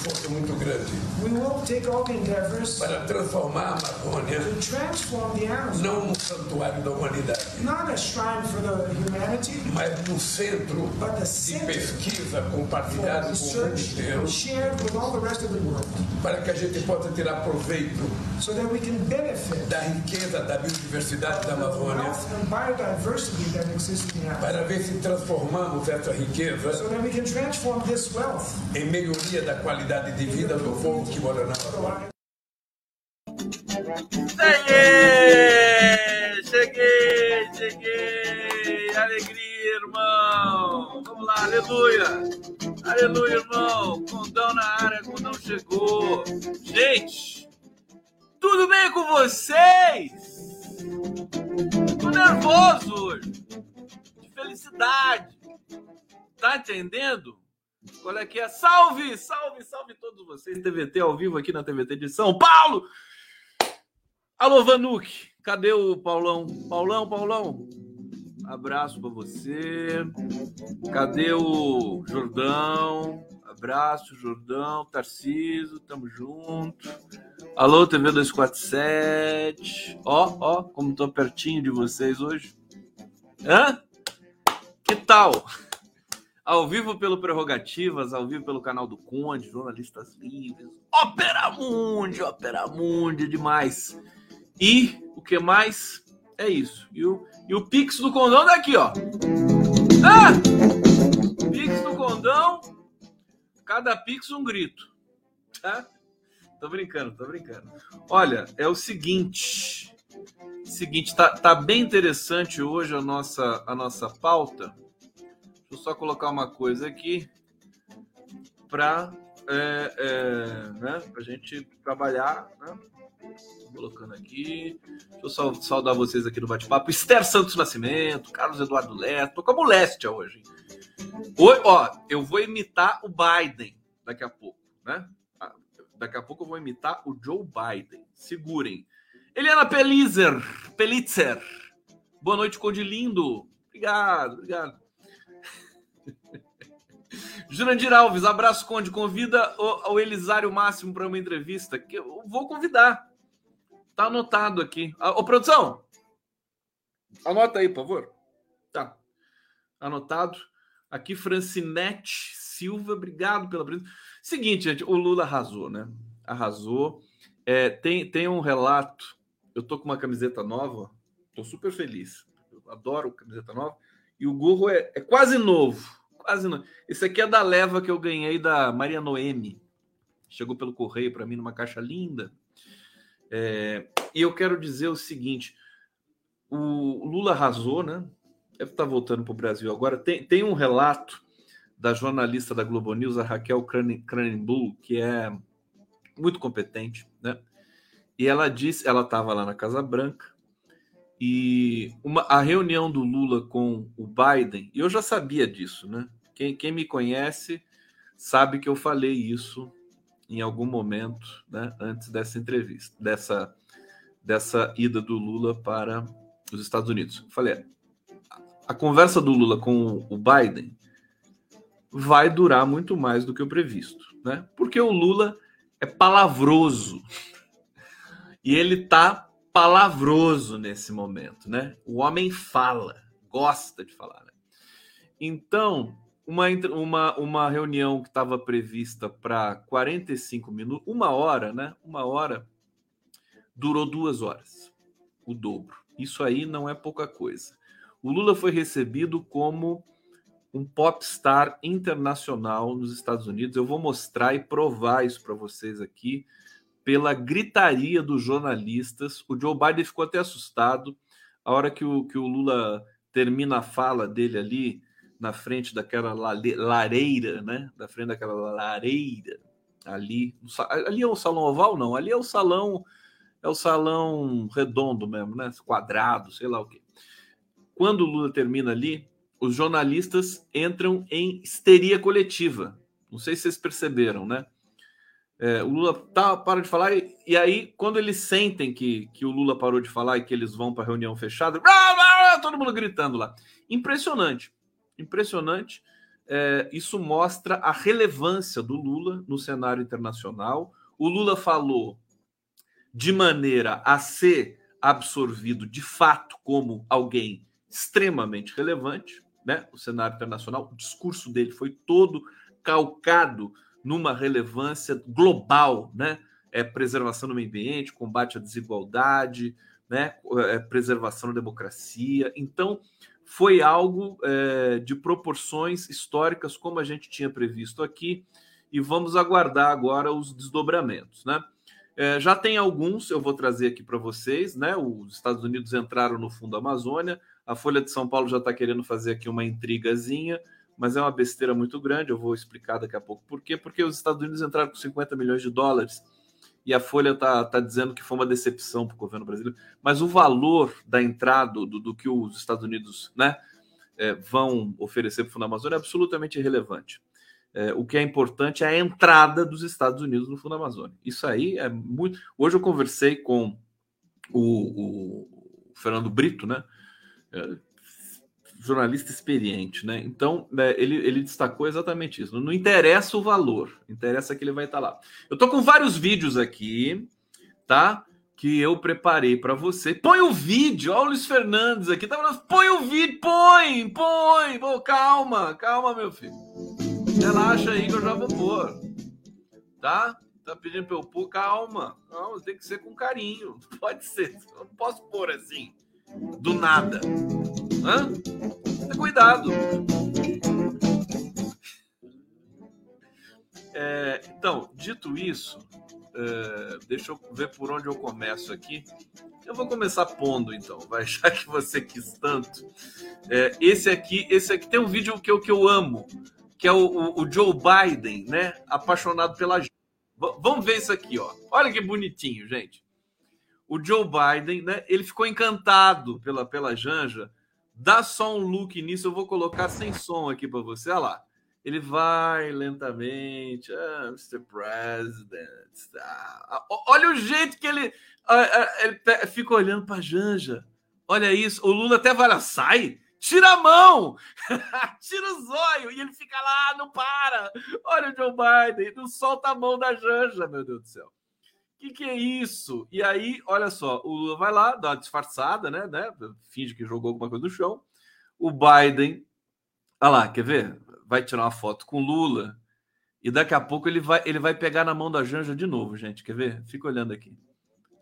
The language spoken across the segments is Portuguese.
esforço muito grande We will take all the endeavors para transformar a Amazônia to transform the Amazon, não num santuário da humanidade, not a shrine for the humanity, mas num centro but the de center pesquisa for compartilhado com o mundo research inteiro, shared with all the world, para que a gente possa tirar proveito so that we can benefit da riqueza da biodiversidade da Amazônia, wealth and biodiversity that exists in the Amazon, para ver se transformamos essa riqueza so that we can transform this wealth. em melhoria da qualidade de vida do povo que mora na Amazônia. Cheguei! Cheguei! Cheguei! Alegria, irmão! Vamos lá, aleluia! Aleluia, irmão! Condão na área, Condão chegou! Gente, tudo bem com vocês? Tô nervoso hoje! De felicidade! Tá entendendo? Qual é que é? Salve, salve, salve todos vocês! TVT ao vivo aqui na TVT de São Paulo! Alô, Vanuc, cadê o Paulão? Paulão, Paulão, abraço pra você. Cadê o Jordão? Abraço, Jordão, Tarciso, tamo junto. Alô, TV 247. Ó, ó, como tô pertinho de vocês hoje. Hã? Que tal? Ao vivo pelo Prerrogativas, ao vivo pelo canal do Conde, Jornalistas Livres. Opera Mundi, Opera Mundi, demais. E o que mais? É isso. E o, e o Pix do Condão tá aqui, ó. Ah! Pix do Condão. Cada Pix um grito. Tá? Tô brincando, tô brincando. Olha, é o seguinte. Seguinte, tá, tá bem interessante hoje a nossa, a nossa pauta. Deixa eu só colocar uma coisa aqui para é, é, né, a gente trabalhar, né? Colocando aqui. Deixa eu saudar vocês aqui no bate-papo. Esther Santos Nascimento, Carlos Eduardo Leto. Tô com a moléstia hoje. Oi, ó, eu vou imitar o Biden daqui a pouco, né? Ah, Daqui a pouco eu vou imitar o Joe Biden. Segurem. Eliana Pelitzer, Pelitzer. Boa noite, Conde Lindo. Obrigado, obrigado. Jurandir Alves, abraço, Conde. Convida o, o Elisário Máximo para uma entrevista, que eu vou convidar. Tá anotado aqui. Ah, Ô, produção! Anota aí, por favor. Tá. Anotado. Aqui, Francinete Silva, obrigado pela presença. Seguinte, gente, o Lula arrasou, né? Arrasou. É, tem, tem um relato. Eu tô com uma camiseta nova, tô super feliz. Eu adoro camiseta nova. E o gorro é, é quase novo. Quase novo. Esse aqui é da leva que eu ganhei da Maria Noemi. Chegou pelo correio para mim numa caixa linda. É, e eu quero dizer o seguinte: o Lula arrasou, né? Deve estar voltando para o Brasil agora. Tem, tem um relato da jornalista da Globo News, a Raquel Cranenbull, que é muito competente, né? E ela disse, ela estava lá na Casa Branca e uma, a reunião do Lula com o Biden, e eu já sabia disso, né? Quem, quem me conhece sabe que eu falei isso em algum momento, né? Antes dessa entrevista, dessa dessa ida do Lula para os Estados Unidos. Eu falei, a conversa do Lula com o Biden vai durar muito mais do que o previsto, né? Porque o Lula é palavroso. E ele tá palavroso nesse momento, né? O homem fala, gosta de falar. Né? Então, uma, uma, uma reunião que estava prevista para 45 minutos, uma hora, né? Uma hora, durou duas horas, o dobro. Isso aí não é pouca coisa. O Lula foi recebido como um popstar internacional nos Estados Unidos. Eu vou mostrar e provar isso para vocês aqui pela gritaria dos jornalistas. O Joe Biden ficou até assustado a hora que o, que o Lula termina a fala dele ali na frente daquela lareira, né? Da frente daquela lareira ali. Ali é o salão oval, não? Ali é o salão é o salão redondo mesmo, né? Quadrado, sei lá o quê. Quando o Lula termina ali, os jornalistas entram em histeria coletiva. Não sei se vocês perceberam, né? É, o Lula tá, para de falar, e, e, aí, quando eles sentem que, que o Lula parou de falar e que eles vão para a reunião fechada, blá, blá, todo mundo gritando lá. Impressionante, impressionante. É, isso mostra a relevância do Lula no cenário internacional. O Lula falou de maneira a ser absorvido de fato como alguém extremamente relevante, né? O cenário internacional, o discurso dele foi todo calcado numa relevância global, né? É preservação do meio ambiente, combate à desigualdade, né? É preservação da democracia. Então, foi algo é, de proporções históricas, como a gente tinha previsto aqui, e vamos aguardar agora os desdobramentos, né? É, já tem alguns, eu vou trazer aqui para vocês, né? Os Estados Unidos entraram no Fundo Amazônia, a Folha de São Paulo já está querendo fazer aqui uma intrigazinha, mas é uma besteira muito grande. Eu vou explicar daqui a pouco por quê. Porque os Estados Unidos entraram com 50 milhões de dólares e a Folha está tá dizendo que foi uma decepção para o governo brasileiro. Mas o valor da entrada, do, do que os Estados Unidos né, é, vão oferecer para o Fundo Amazônia é absolutamente irrelevante. É, o que é importante é a entrada dos Estados Unidos no Fundo Amazônia. Isso aí é muito. Hoje eu conversei com o, o Fernando Brito, né? Jornalista experiente, né? Então, né, ele, ele destacou exatamente isso. Não interessa o valor, interessa que ele vai estar lá. Eu tô com vários vídeos aqui, tá? Que eu preparei para você. Põe o vídeo, olha o Luiz Fernandes aqui, tá falando, põe o vídeo, põe, põe, pô, calma, calma, meu filho. Relaxa aí que eu já vou pôr, tá? Tá pedindo para eu pôr, calma, não, tem que ser com carinho, pode ser, eu não posso pôr assim, do nada. Hã? Cuidado. É, então, dito isso, é, deixa eu ver por onde eu começo aqui. Eu vou começar pondo, então, vai, já que você quis tanto. É, esse aqui, esse aqui tem um vídeo que eu, que eu amo, que é o, o, o Joe Biden, né? Apaixonado pela. V vamos ver isso aqui, ó. Olha que bonitinho, gente. O Joe Biden, né? Ele ficou encantado pela, pela Janja Dá só um look nisso, eu vou colocar sem som aqui para você. Olha lá. Ele vai lentamente. Ah, Mr. President. Ah, olha o jeito que ele, ah, ah, ele fica olhando para Janja. Olha isso. O Lula até vai lá, sai. Tira a mão! Tira o zóio! E ele fica lá, não para! Olha o Joe Biden, não solta a mão da Janja, meu Deus do céu que, que é isso? E aí, olha só, o Lula vai lá, dá uma disfarçada, né, né? Finge que jogou alguma coisa no chão. O Biden, olha lá, quer ver? Vai tirar uma foto com o Lula e daqui a pouco ele vai, ele vai pegar na mão da Janja de novo, gente. Quer ver? Fica olhando aqui.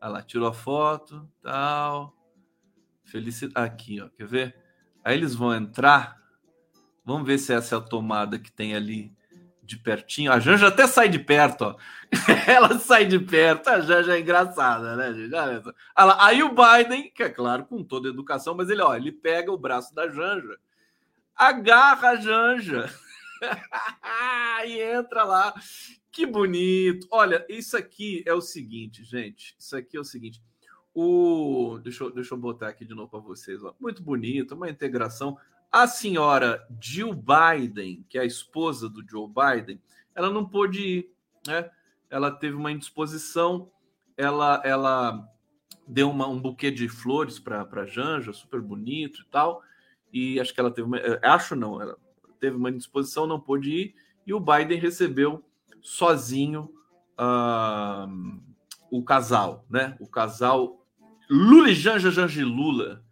Olha lá, tirou a foto, tal. Felicidade. Aqui, ó, quer ver? Aí eles vão entrar. Vamos ver se essa é a tomada que tem ali de pertinho. A Janja até sai de perto, ó. Ela sai de perto. A Janja é engraçada, né, gente? Olha só. Aí o Biden, que é claro, com toda educação, mas ele, ó, ele pega o braço da Janja, agarra a Janja e entra lá. Que bonito. Olha, isso aqui é o seguinte, gente. Isso aqui é o seguinte. O... Deixa, eu, deixa eu botar aqui de novo para vocês. Ó. Muito bonito, uma integração. A senhora Jill Biden, que é a esposa do Joe Biden, ela não pôde ir, né? Ela teve uma indisposição, ela, ela deu uma, um buquê de flores para Janja, super bonito e tal, e acho que ela teve uma, eh, acho não, ela teve uma indisposição, não pôde ir, e o Biden recebeu sozinho uh, o casal, né? O casal Lula e Janja Janja Lula,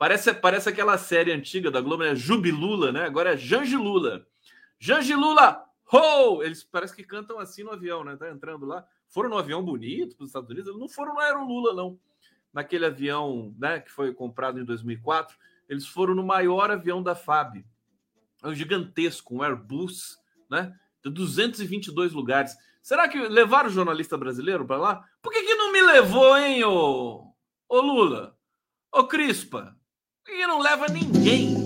Parece, parece aquela série antiga da Globo, né? Jubilula, né? Agora é Jangilula. Jangilula, ho! Eles parece que cantam assim no avião, né? Tá entrando lá. Foram no avião bonito para os Estados Unidos. Não foram no Aerolula, não. Naquele avião, né? Que foi comprado em 2004. Eles foram no maior avião da FAB. É um gigantesco, um Airbus, né? De 222 lugares. Será que levaram o jornalista brasileiro para lá? Por que, que não me levou, hein, ô, ô Lula? Ô Crispa? E não leva ninguém.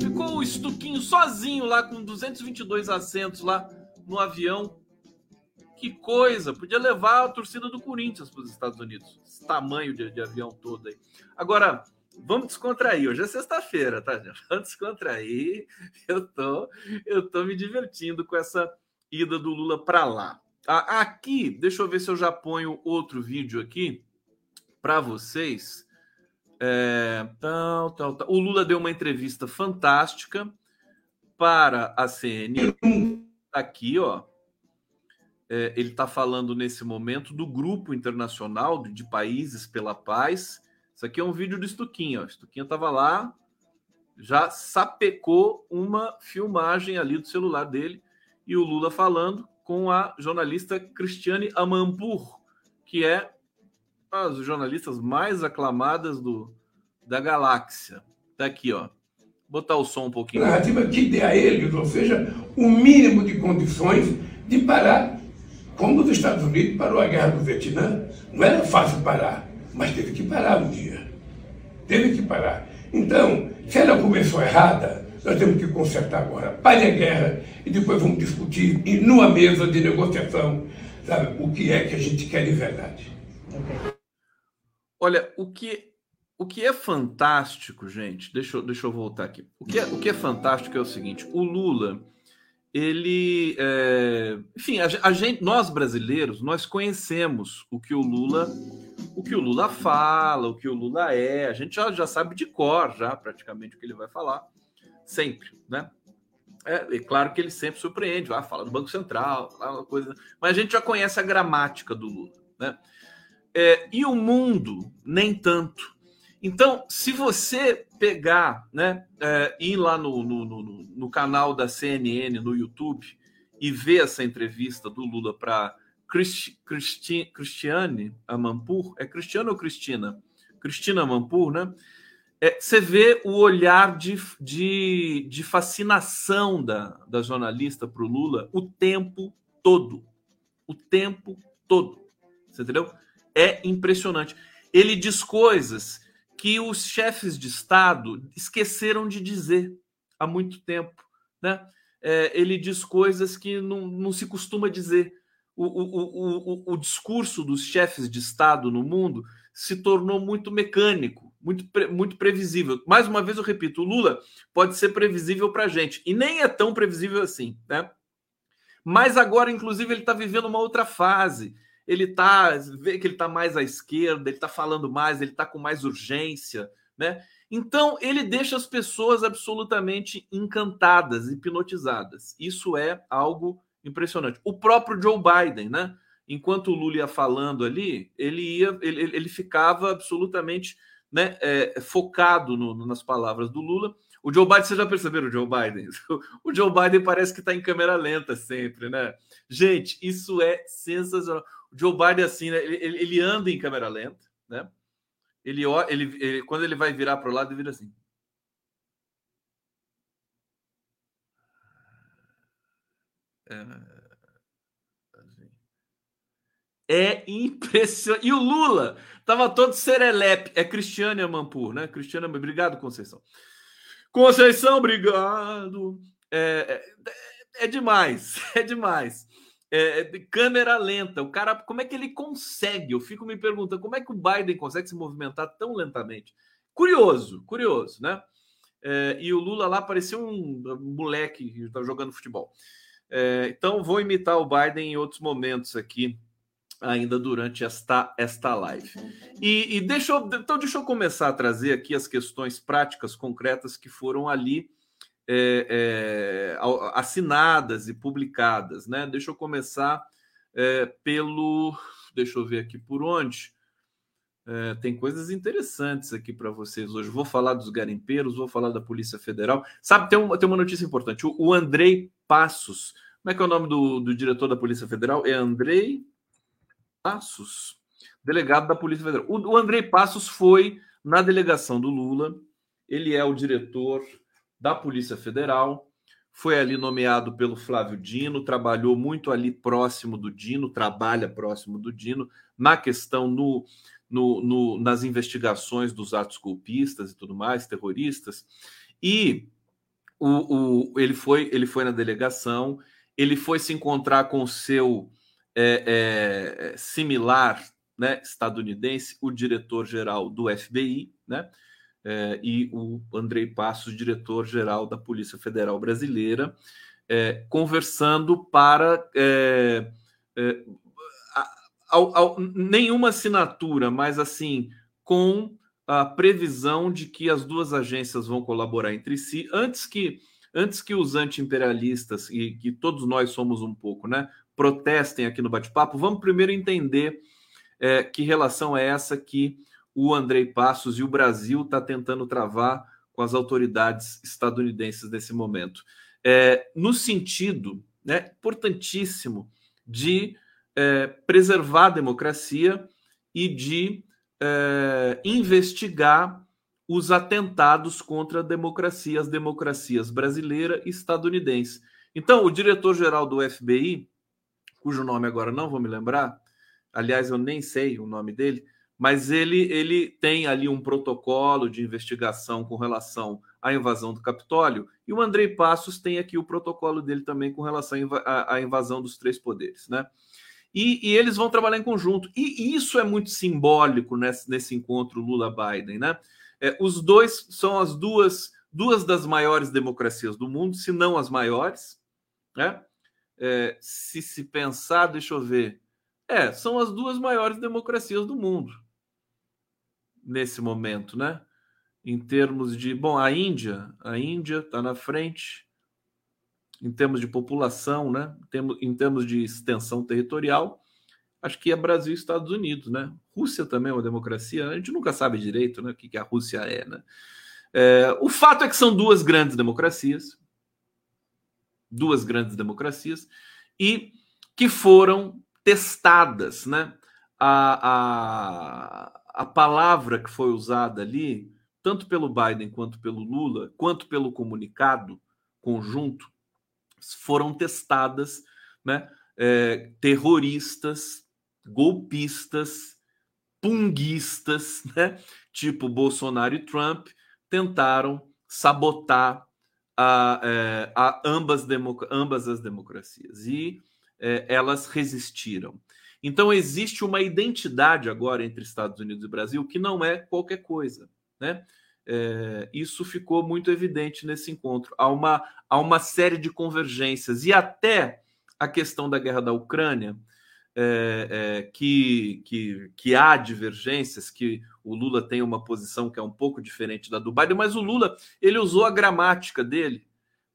Ficou o Estuquinho sozinho lá com 222 assentos lá no avião. Que coisa! Podia levar a torcida do Corinthians para os Estados Unidos. Esse tamanho de, de, avião todo aí. Agora, vamos descontrair. Hoje é sexta-feira, tá, gente? Vamos descontrair. Eu tô, eu tô me divertindo com essa ida do Lula para lá. Aqui, deixa eu ver se eu já ponho outro vídeo aqui para vocês. É, tal, tal, tal. O Lula deu uma entrevista fantástica para a CNN. Aqui, ó. É, ele está falando nesse momento do Grupo Internacional de Países pela Paz. Isso aqui é um vídeo do Estuquinha. Estuquinha estava lá, já sapecou uma filmagem ali do celular dele e o Lula falando com a jornalista Cristiane Amanpour, que é das jornalistas mais aclamadas do, da galáxia. Tá aqui, ó. Vou botar o som um pouquinho. Narrativa que dê a eles, ou seja, o mínimo de condições de parar, como os Estados Unidos parou a guerra do Vietnã. Não era fácil parar, mas teve que parar um dia. Teve que parar. Então, se ela começou errada, nós temos que consertar agora. Pare a guerra e depois vamos discutir e numa mesa de negociação, sabe, o que é que a gente quer de verdade. Olha, o que o que é fantástico, gente, deixa eu, deixa eu voltar aqui. O que, é, o que é fantástico é o seguinte: o Lula, ele. É, enfim, a, a, gente, nós brasileiros, nós conhecemos o que o Lula. O que o Lula fala, o que o Lula é, a gente já, já sabe de cor, já praticamente o que ele vai falar, sempre, né? É, é claro que ele sempre surpreende, vai falar do Banco Central, uma coisa, mas a gente já conhece a gramática do Lula, né? É, e o mundo, nem tanto. Então, se você pegar, né, é, ir lá no, no, no, no, canal da CNN no YouTube e ver essa entrevista do Lula para Christi, Christi, Cristiane Amampur, é Cristiano ou Cristina? Cristina Amampur, né? É, você vê o olhar de, de, de fascinação da, da jornalista para o Lula o tempo todo. O tempo todo. Você entendeu? É impressionante. Ele diz coisas que os chefes de Estado esqueceram de dizer há muito tempo. Né? É, ele diz coisas que não, não se costuma dizer. O, o, o, o, discurso dos chefes de Estado no mundo se tornou muito mecânico, muito, muito previsível. Mais uma vez eu repito: o Lula pode ser previsível para a gente, e nem é tão previsível assim. Né? Mas agora, inclusive, ele está vivendo uma outra fase ele tá vê que ele está mais à esquerda, ele está falando mais, ele está com mais urgência, né? Então ele deixa as pessoas absolutamente encantadas, hipnotizadas. Isso é algo impressionante. O próprio Joe Biden, né? Enquanto o Lula ia falando ali, ele ia, ele, ele ficava absolutamente né, é, focado no, nas palavras do Lula. O Joe Biden, vocês já perceberam o Joe Biden? O Joe Biden parece que está em câmera lenta sempre, né? Gente, isso é sensacional. O Joe Biden, assim, né, ele, ele anda em câmera lenta, né? Ele, ele, ele quando ele vai virar para o lado, ele vira assim. É, é impressionante. E o Lula tava todo serelepe. É Cristiane Amampur, né? Cristiane, obrigado, Conceição. Conceição, obrigado. É, é, é demais, é demais é, é câmera lenta. O cara, como é que ele consegue? Eu fico me perguntando como é que o Biden consegue se movimentar tão lentamente. Curioso, curioso, né? É, e o Lula lá parecia um moleque que estava jogando futebol. É, então, vou imitar o Biden em outros momentos aqui, ainda durante esta, esta live. E, e deixa eu, então, deixa eu começar a trazer aqui as questões práticas, concretas que foram ali é, é, assinadas e publicadas, né? Deixa eu começar é, pelo. Deixa eu ver aqui por onde. É, tem coisas interessantes aqui para vocês hoje. Vou falar dos garimpeiros, vou falar da Polícia Federal. Sabe, tem, um, tem uma notícia importante. O, o, Andrei Passos. Como é que é o nome do, do diretor da Polícia Federal? É Andrei Passos, delegado da Polícia Federal. O, o Andrei Passos foi na delegação do Lula. Ele é o diretor da Polícia Federal, foi ali nomeado pelo Flávio Dino, trabalhou muito ali próximo do Dino, trabalha próximo do Dino, na questão no, no, no, nas investigações dos atos golpistas e tudo mais, terroristas. E o, o, ele, foi, ele foi na delegação, ele foi se encontrar com o seu é, é, similar né, estadunidense, o diretor-geral do FBI, né? É, e o Andrei Passos, diretor-geral da Polícia Federal Brasileira, é, conversando para é, ao, ao, nenhuma assinatura, mas assim, com a previsão de que as duas agências vão colaborar entre si. Antes que antes que os anti-imperialistas e que todos nós somos um pouco, né, protestem aqui no bate-papo, vamos primeiro entender é, que relação é essa que o Andrei Passos e o Brasil está tentando travar com as autoridades estadunidenses nesse momento. É, no sentido né, importantíssimo de é, preservar a democracia e de é, investigar os atentados contra a democracia, as democracias brasileira e estadunidense. Então, o diretor-geral do FBI, cujo nome agora não vou me lembrar, aliás, eu nem sei o nome dele, mas ele, ele tem ali um protocolo de investigação com relação à invasão do Capitólio, e o Andrei Passos tem aqui o protocolo dele também com relação à invasão dos três poderes, né? E, e, eles vão trabalhar em conjunto. E isso é muito simbólico nesse, nesse encontro Lula-Biden, né? É, os dois são as duas, duas das maiores democracias do mundo, se não as maiores, né? É, se se pensar, deixa eu ver, é, são as duas maiores democracias do mundo nesse momento, né? Em termos de, bom, a Índia, a Índia está na frente, em termos de população, né? Em termos de extensão territorial, acho que é Brasil e Estados Unidos, né? Rússia também é uma democracia, a gente nunca sabe direito né, o que a Rússia é, né? É, o fato é que são duas grandes democracias, duas grandes democracias, e que foram testadas, né? A, a, a palavra que foi usada ali, tanto pelo Biden quanto pelo Lula, quanto pelo comunicado conjunto, foram testadas, né? É, terroristas, golpistas, punguistas, né? Tipo Bolsonaro e Trump, tentaram sabotar a, é, a ambas, ambas as democracias e é, elas resistiram. Então existe uma identidade agora entre Estados Unidos e Brasil que não é qualquer coisa, né? É, isso ficou muito evidente nesse encontro. Há uma, há uma série de convergências e até a questão da guerra da Ucrânia, é, é, que, que, que há divergências, que o Lula tem uma posição que é um pouco diferente da do Biden, mas o Lula ele usou a gramática dele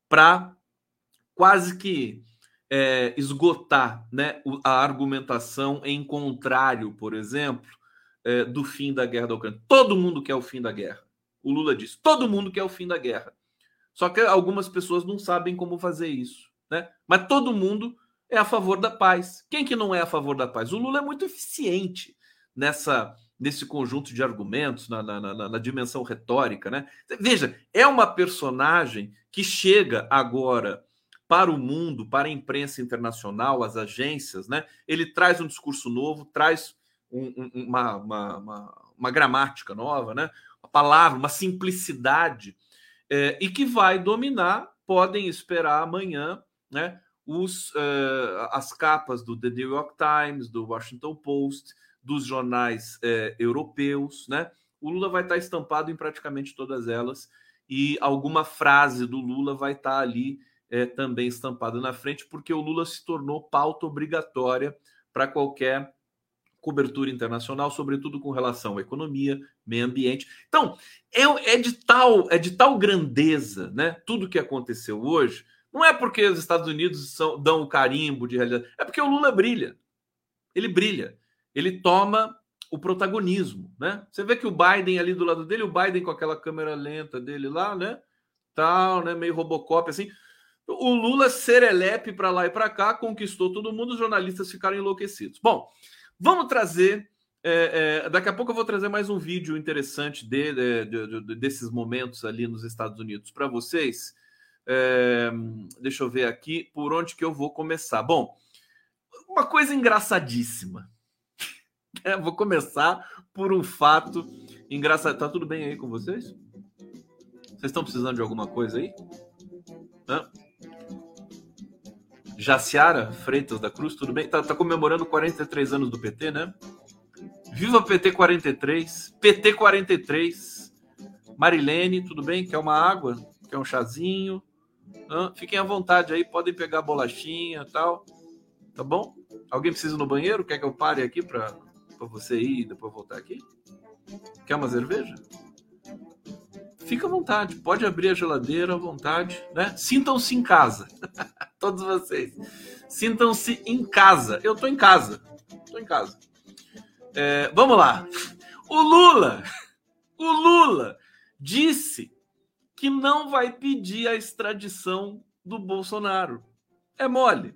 para quase que é, esgotar né, a argumentação em contrário, por exemplo, é, do fim da guerra da Ucrânia. Todo mundo quer o fim da guerra. O Lula disse: todo mundo quer o fim da guerra. Só que algumas pessoas não sabem como fazer isso. Né? Mas todo mundo é a favor da paz. Quem que não é a favor da paz? O Lula é muito eficiente nessa nesse conjunto de argumentos, na, na, na, na dimensão retórica. Né? Veja, é uma personagem que chega agora para o mundo, para a imprensa internacional, as agências, né? Ele traz um discurso novo, traz um, um, uma, uma, uma, uma, gramática nova, né? Uma palavra, uma simplicidade, é, e que vai dominar. Podem esperar amanhã, né? Os, uh, as capas do The New York Times, do Washington Post, dos jornais uh, europeus, né? O Lula vai estar estampado em praticamente todas elas e alguma frase do Lula vai estar ali é, também estampada na frente, porque o Lula se tornou pauta obrigatória para qualquer cobertura internacional, sobretudo com relação à economia, meio ambiente. Então, é, é, de tal é de tal grandeza, né? Tudo que aconteceu hoje, não é porque os Estados Unidos são, dão o carimbo de realidade, é porque o Lula brilha. Ele brilha. Ele toma o protagonismo, né? Você vê que o Biden ali do lado dele, o Biden com aquela câmera lenta dele lá, né? Tal, né? Meio Robocop assim. O Lula serelepe para lá e para cá, conquistou todo mundo, os jornalistas ficaram enlouquecidos. Bom, vamos trazer. É, é, daqui a pouco eu vou trazer mais um vídeo interessante de, de, de, desses momentos ali nos Estados Unidos para vocês. É, deixa eu ver aqui por onde que eu vou começar. Bom, uma coisa engraçadíssima. É, vou começar por um fato engraçado. Tá tudo bem aí com vocês? Vocês estão precisando de alguma coisa aí? Hã? Jaciara Freitas da Cruz, tudo bem? Tá, tá, comemorando 43 anos do PT, né? Viva PT 43, PT 43. Marilene, tudo bem? Quer uma água? Quer um chazinho? Fiquem à vontade aí, podem pegar bolachinha e tal. Tá bom? Alguém precisa ir no banheiro? Quer que eu pare aqui para você ir e depois voltar aqui? Quer uma cerveja? Fica à vontade, pode abrir a geladeira à vontade, né? Sintam-se em casa. Todos vocês. Sintam-se em casa. Eu tô em casa. Tô em casa. É, vamos lá. O Lula, o Lula disse que não vai pedir a extradição do Bolsonaro. É mole.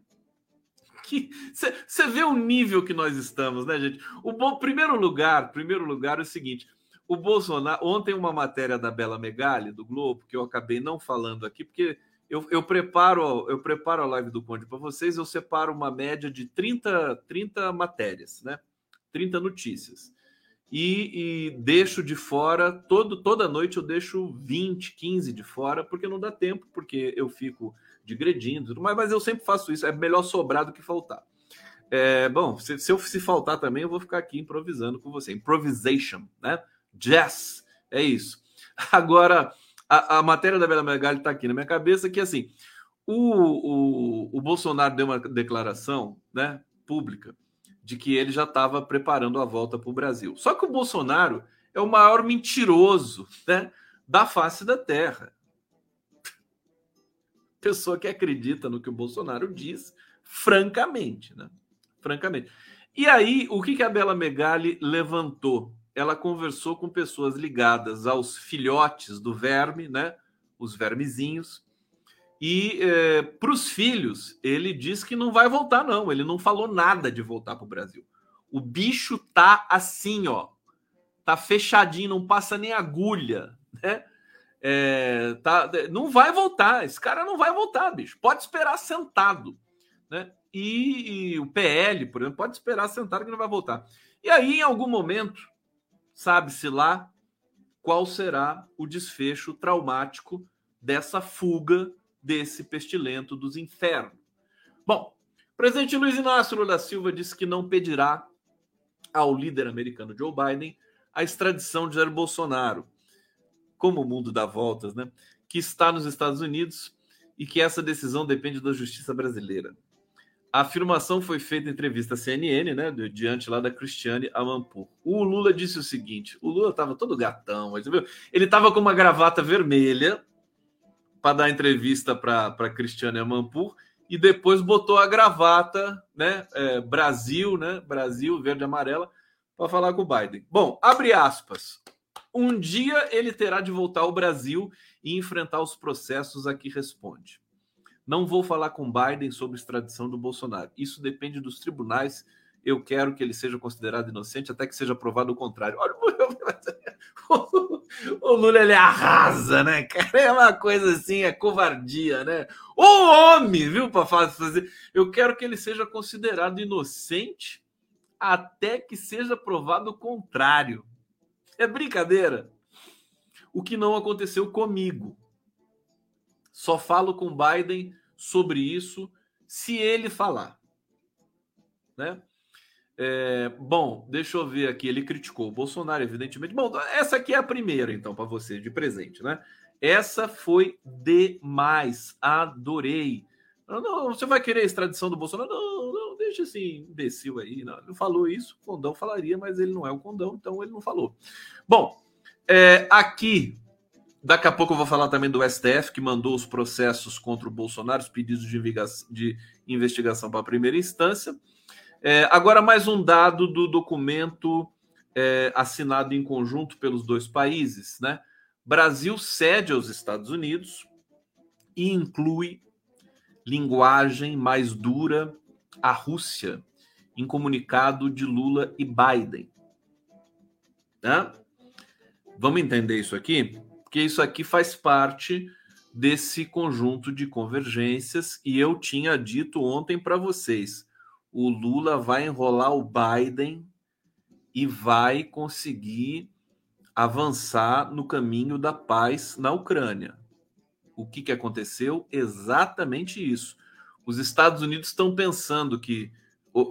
Você vê o nível que nós estamos, né, gente? O bom, primeiro lugar, primeiro lugar é o seguinte: o Bolsonaro. Ontem, uma matéria da Bela Megali, do Globo, que eu acabei não falando aqui, porque eu, eu preparo eu preparo a live do Conde para vocês, eu separo uma média de 30, 30 matérias, né? 30 notícias. E, e, deixo de fora, todo, toda noite eu deixo 20, 15 de fora, porque não dá tempo, porque eu fico digredindo, mas, mas eu sempre faço isso, é melhor sobrar do que faltar. É, bom, se, se, eu se faltar também, eu vou ficar aqui improvisando com você. Improvisation, né? Jazz, é isso. Agora, a, a matéria da Bela Megali está aqui na minha cabeça, que assim, o, o, o Bolsonaro deu uma declaração né, pública de que ele já estava preparando a volta para o Brasil. Só que o Bolsonaro é o maior mentiroso né, da face da Terra. Pessoa que acredita no que o Bolsonaro diz, francamente, né? Francamente. E aí, o que, que a Bela Megali levantou? Ela conversou com pessoas ligadas aos filhotes do verme, né? Os vermezinhos. E é, para os filhos, ele diz que não vai voltar, não. Ele não falou nada de voltar para o Brasil. O bicho tá assim, ó. Tá fechadinho, não passa nem agulha, né? É, tá, não vai voltar. Esse cara não vai voltar, bicho. Pode esperar sentado, né? E, e o PL, por exemplo, pode esperar sentado que não vai voltar. E aí, em algum momento, sabe-se lá qual será o desfecho traumático dessa fuga desse pestilento dos infernos. Bom, o presidente Luiz Inácio Lula Silva disse que não pedirá ao líder americano Joe Biden a extradição de Jair Bolsonaro, como o mundo dá voltas, né? Que está nos Estados Unidos e que essa decisão depende da justiça brasileira. A afirmação foi feita em entrevista à CNN, né, diante lá da Cristiane Amanpour. O Lula disse o seguinte: o Lula estava todo gatão, ele estava com uma gravata vermelha para dar entrevista para Cristiane Amanpour e depois botou a gravata, né, é, Brasil, né, Brasil verde e amarela, para falar com o Biden. Bom, abre aspas. Um dia ele terá de voltar ao Brasil e enfrentar os processos a que responde. Não vou falar com Biden sobre extradição do Bolsonaro. Isso depende dos tribunais. Eu quero que ele seja considerado inocente até que seja provado o contrário. Olha, o Lula ele arrasa, né? Cara, é uma coisa assim, é covardia, né? O homem, viu, para fazer. Eu quero que ele seja considerado inocente até que seja provado o contrário. É brincadeira. O que não aconteceu comigo. Só falo com Biden sobre isso se ele falar. Né? É, bom, deixa eu ver aqui. Ele criticou o Bolsonaro, evidentemente. Bom, essa aqui é a primeira, então, para você, de presente, né? Essa foi demais. Adorei. Não, você vai querer a extradição do Bolsonaro? Não, não, deixa assim, imbecil aí. Não, falou isso, o Condão falaria, mas ele não é o Condão, então ele não falou. Bom, é, aqui Daqui a pouco eu vou falar também do STF, que mandou os processos contra o Bolsonaro, os pedidos de investigação para a primeira instância. É, agora, mais um dado do documento é, assinado em conjunto pelos dois países. Né? Brasil cede aos Estados Unidos e inclui linguagem mais dura à Rússia em comunicado de Lula e Biden. Né? Vamos entender isso aqui? Porque isso aqui faz parte desse conjunto de convergências e eu tinha dito ontem para vocês, o Lula vai enrolar o Biden e vai conseguir avançar no caminho da paz na Ucrânia. O que, que aconteceu? Exatamente isso. Os Estados Unidos estão pensando que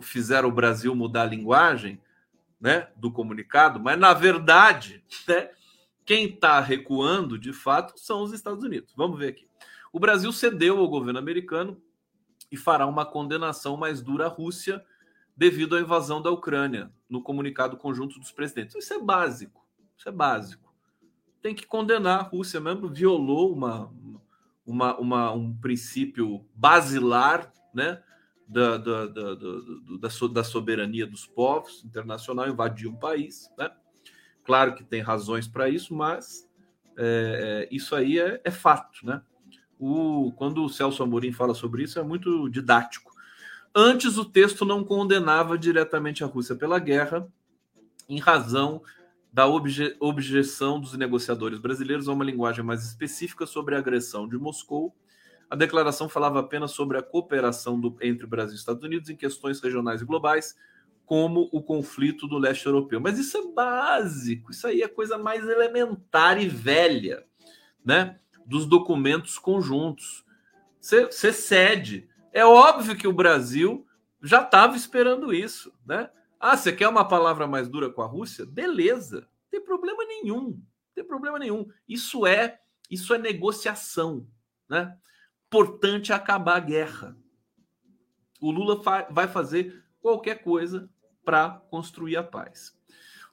fizeram o Brasil mudar a linguagem né, do comunicado, mas na verdade, né, quem está recuando, de fato, são os Estados Unidos. Vamos ver aqui. O Brasil cedeu ao governo americano e fará uma condenação mais dura à Rússia devido à invasão da Ucrânia, no comunicado conjunto dos presidentes. Isso é básico. Isso é básico. Tem que condenar a Rússia mesmo, violou uma, uma, uma um princípio basilar né, da, da, da, da, da soberania dos povos internacional, invadiu um país. Né? Claro que tem razões para isso, mas é, é, isso aí é, é fato. Né? O, quando o Celso Amorim fala sobre isso, é muito didático. Antes, o texto não condenava diretamente a Rússia pela guerra, em razão da obje, objeção dos negociadores brasileiros a uma linguagem mais específica sobre a agressão de Moscou. A declaração falava apenas sobre a cooperação do, entre Brasil e Estados Unidos em questões regionais e globais, como o conflito do leste europeu. Mas isso é básico, isso aí é coisa mais elementar e velha, né? Dos documentos conjuntos. Você cede é óbvio que o Brasil já estava esperando isso, né? Ah, você quer uma palavra mais dura com a Rússia? Beleza, não tem problema nenhum, não tem problema nenhum. Isso é, isso é negociação, né? Importante é acabar a guerra. O Lula vai fazer qualquer coisa para construir a paz.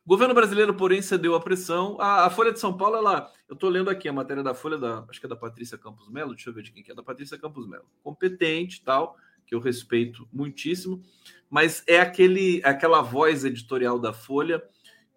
O governo brasileiro, porém, cedeu à pressão. A, a, Folha de São Paulo, ela, eu estou lendo aqui a matéria da Folha, da, acho que é da Patrícia Campos Melo, deixa eu ver de quem que é, da Patrícia Campos Melo. Competente tal, que eu respeito muitíssimo, mas é aquele, aquela voz editorial da Folha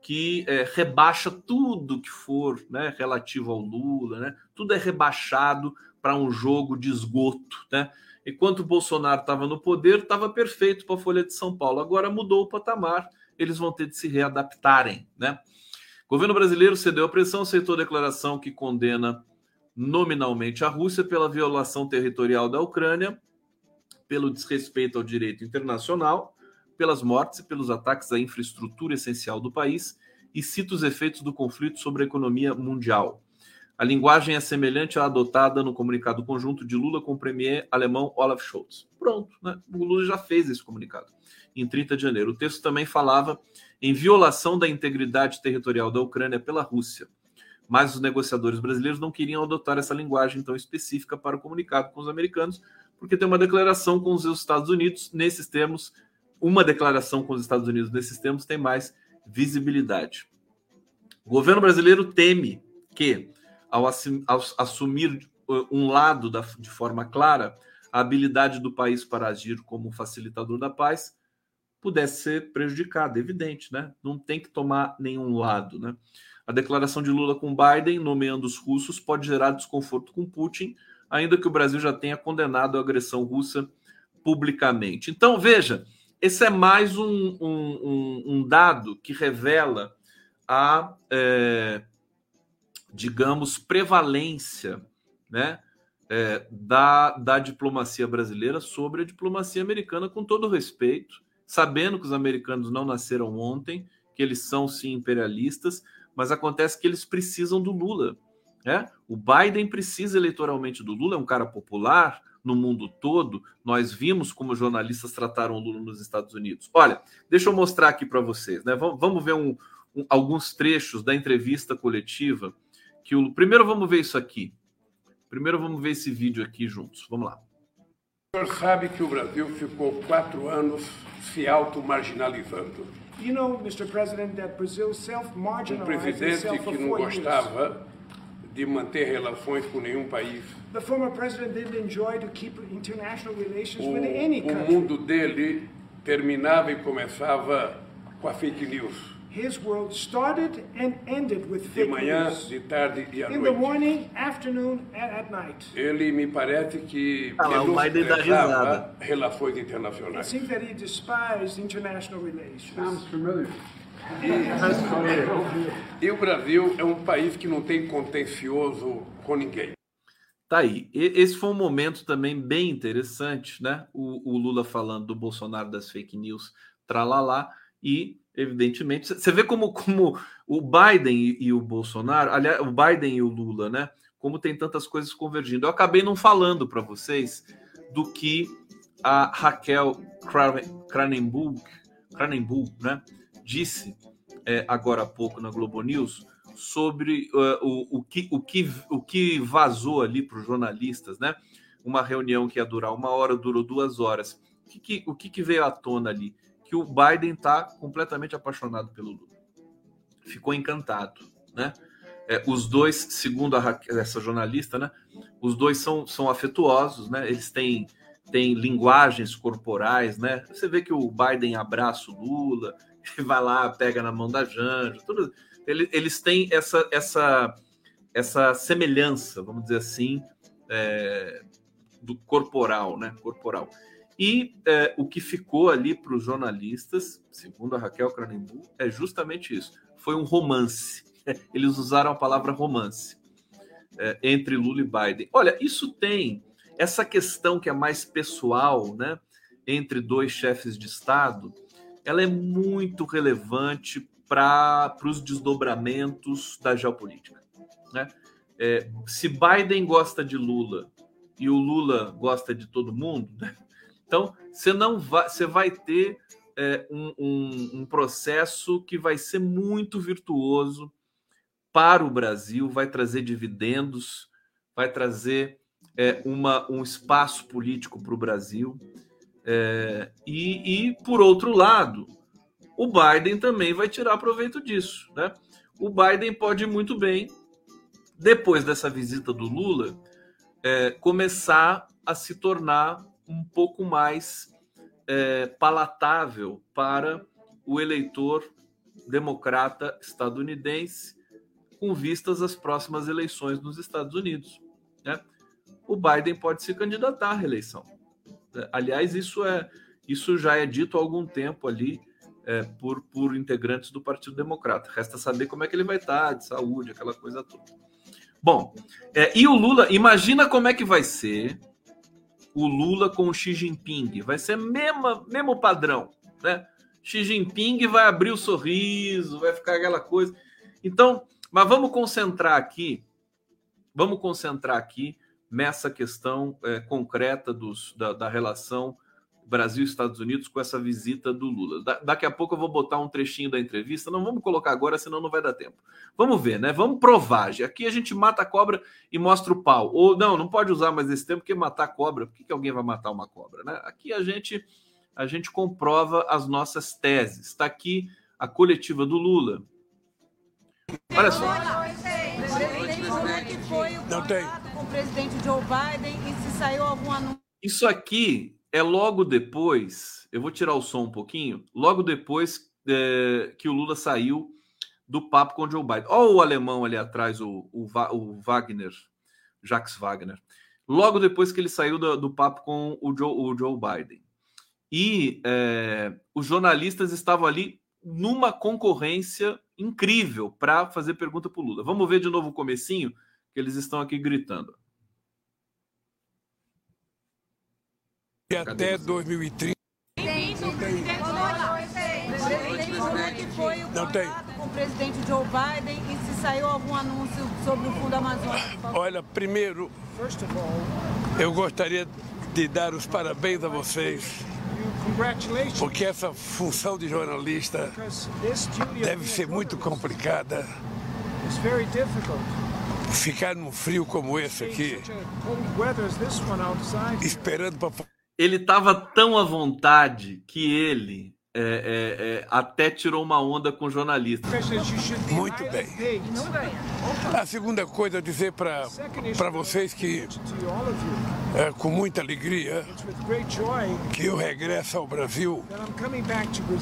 que é, rebaixa tudo que for né, relativo ao Lula, né? Tudo é rebaixado para um jogo de esgoto, né? Enquanto o Bolsonaro estava no poder, estava perfeito para a Folha de São Paulo. Agora mudou o patamar, eles vão ter de se readaptarem, né? O governo brasileiro cedeu à pressão, aceitou a declaração que condena nominalmente a Rússia pela violação territorial da Ucrânia, pelo desrespeito ao direito internacional, pelas mortes e pelos ataques à infraestrutura essencial do país e cita os efeitos do conflito sobre a economia mundial. A linguagem é semelhante à adotada no comunicado conjunto de Lula com o premier alemão Olaf Scholz. Pronto, né? o Lula já fez esse comunicado em 30 de janeiro. O texto também falava em violação da integridade territorial da Ucrânia pela Rússia. Mas os negociadores brasileiros não queriam adotar essa linguagem tão específica para o comunicado com os americanos, porque tem uma declaração com os Estados Unidos nesses termos. Uma declaração com os Estados Unidos nesses termos tem mais visibilidade. O governo brasileiro teme que ao, assumir uh, um lado da, de forma clara a habilidade do país para agir como facilitador da paz pudesse ser prejudicada, evidente, né? Não tem que tomar nenhum lado, né? A declaração de Lula com Biden, nomeando os russos, pode gerar desconforto com Putin, ainda que o Brasil já tenha condenado a agressão russa publicamente. Então, veja, esse é mais um, um, um dado que revela a é, digamos, prevalência né, é, da, da diplomacia brasileira sobre a diplomacia americana, com todo respeito, sabendo que os americanos não nasceram ontem, que eles são sim imperialistas, mas acontece que eles precisam do Lula. Né? O Biden precisa eleitoralmente do Lula, é um cara popular no mundo todo. Nós vimos como jornalistas trataram o Lula nos Estados Unidos. Olha, deixa eu mostrar aqui para vocês. Né? Vamos ver um, um, alguns trechos da entrevista coletiva que o. Primeiro vamos ver isso aqui. Primeiro vamos ver esse vídeo aqui juntos. Vamos lá. O senhor sabe que o Brasil ficou quatro anos se auto-marginalizando. You know, Mr. President, that Brazil self-marginalized Um presidente que não gostava de manter relações com nenhum país. The former president didn't enjoy to keep international relations O, with any o country. mundo dele terminava e começava com a fake news. His world started and ended with De fake manhã, news. de tarde e à In the noite. morning, afternoon, and at night. Ele me parece que Ah lá, o Biden dá risada. relações It internacionais. seems that he despised international relations. E o Brasil é um país que não tem contencioso com ninguém. Tá aí. E- Esse foi um momento também bem interessante, né? O, o Lula falando do Bolsonaro das fake news, tralalá, e, evidentemente, você vê como, como o Biden e, e o Bolsonaro, aliás, o Biden e o Lula, né? Como tem tantas coisas convergindo. Eu acabei não falando para vocês do que a Raquel Cranenburg, Cranenburg né? disse é, agora há pouco na Globo News sobre uh, o, o, que, o, que, o que vazou ali para os jornalistas, né? uma reunião que ia durar uma hora, durou duas horas. O que, que o que, que veio à tona ali? Que o Biden está completamente apaixonado pelo Lula. Ficou encantado, né? É, os dois, segundo a, essa jornalista, né? Os dois são, são afetuosos, né? Eles têm, têm linguagens corporais, né? Você vê que o Biden abraça o Lula, vai lá, pega na mão da Janja, tudo. Eles têm essa, essa, essa semelhança, vamos dizer assim, é, do corporal, né? Corporal. E é, o que ficou ali para os jornalistas, segundo a Raquel Cranimbu, é justamente isso. Foi um romance. Eles usaram a palavra romance é, entre Lula e Biden. Olha, isso tem essa questão que é mais pessoal, né? Entre dois chefes de Estado, ela é muito relevante para os desdobramentos da geopolítica. Né? É, se Biden gosta de Lula e o Lula gosta de todo mundo, né? Então você não vai, você vai ter é, um, um, um, processo que vai ser muito virtuoso para o Brasil, vai trazer dividendos, vai trazer é, uma, um espaço político para o Brasil. É, e, e, por outro lado, o Biden também vai tirar proveito disso. Né? O Biden pode muito bem depois dessa visita do Lula, é, começar a se tornar um pouco mais é, palatável para o eleitor democrata estadunidense com vistas às próximas eleições nos Estados Unidos. Né? O Biden pode se candidatar à reeleição. É, aliás, isso é isso já é dito há algum tempo ali é, por, por integrantes do Partido Democrata. Resta saber como é que ele vai estar, de saúde, aquela coisa toda. Bom, é, e o Lula, imagina como é que vai ser o Lula com o Xi Jinping. Vai ser mesmo, mesmo padrão, né? Xi Jinping vai abrir o sorriso, vai ficar aquela coisa. Então, mas vamos concentrar aqui, vamos concentrar aqui nessa questão é, concreta dos, da, da relação Brasil e Estados Unidos com essa visita do Lula. Da, daqui a pouco eu vou botar um trechinho da entrevista, não vamos colocar agora, senão não vai dar tempo. Vamos ver, né? Vamos provar. Aqui a gente mata a cobra e mostra o pau. Ou não, não pode usar mais esse tempo, porque matar a cobra, por que, que alguém vai matar uma cobra, né? Aqui a gente a gente comprova as nossas teses. Está aqui a coletiva do Lula. Olha só. Não tem. Com o presidente Joe Biden e se saiu algum anúncio. Isso aqui é logo depois, eu vou tirar o som um pouquinho, logo depois é, que o Lula saiu do papo com o Joe Biden. Olha o alemão ali atrás, o, o, o Wagner, Jacques Wagner. Logo depois que ele saiu do, do papo com o Joe, o Joe Biden. E é, os jornalistas estavam ali numa concorrência incrível para fazer pergunta para o Lula. Vamos ver de novo o comecinho, que eles estão aqui gritando. E até 2030. Não tem. Com o presidente Joe Biden e se saiu algum anúncio sobre o Fundo Amazônico? Olha, primeiro, eu gostaria de dar os parabéns a vocês. Porque essa função de jornalista deve ser muito complicada. Ficar num frio como esse aqui, esperando para ele estava tão à vontade que ele é, é, é, até tirou uma onda com jornalistas. Muito bem. A segunda coisa a dizer para vocês que, é, com muita alegria, que eu regresso ao Brasil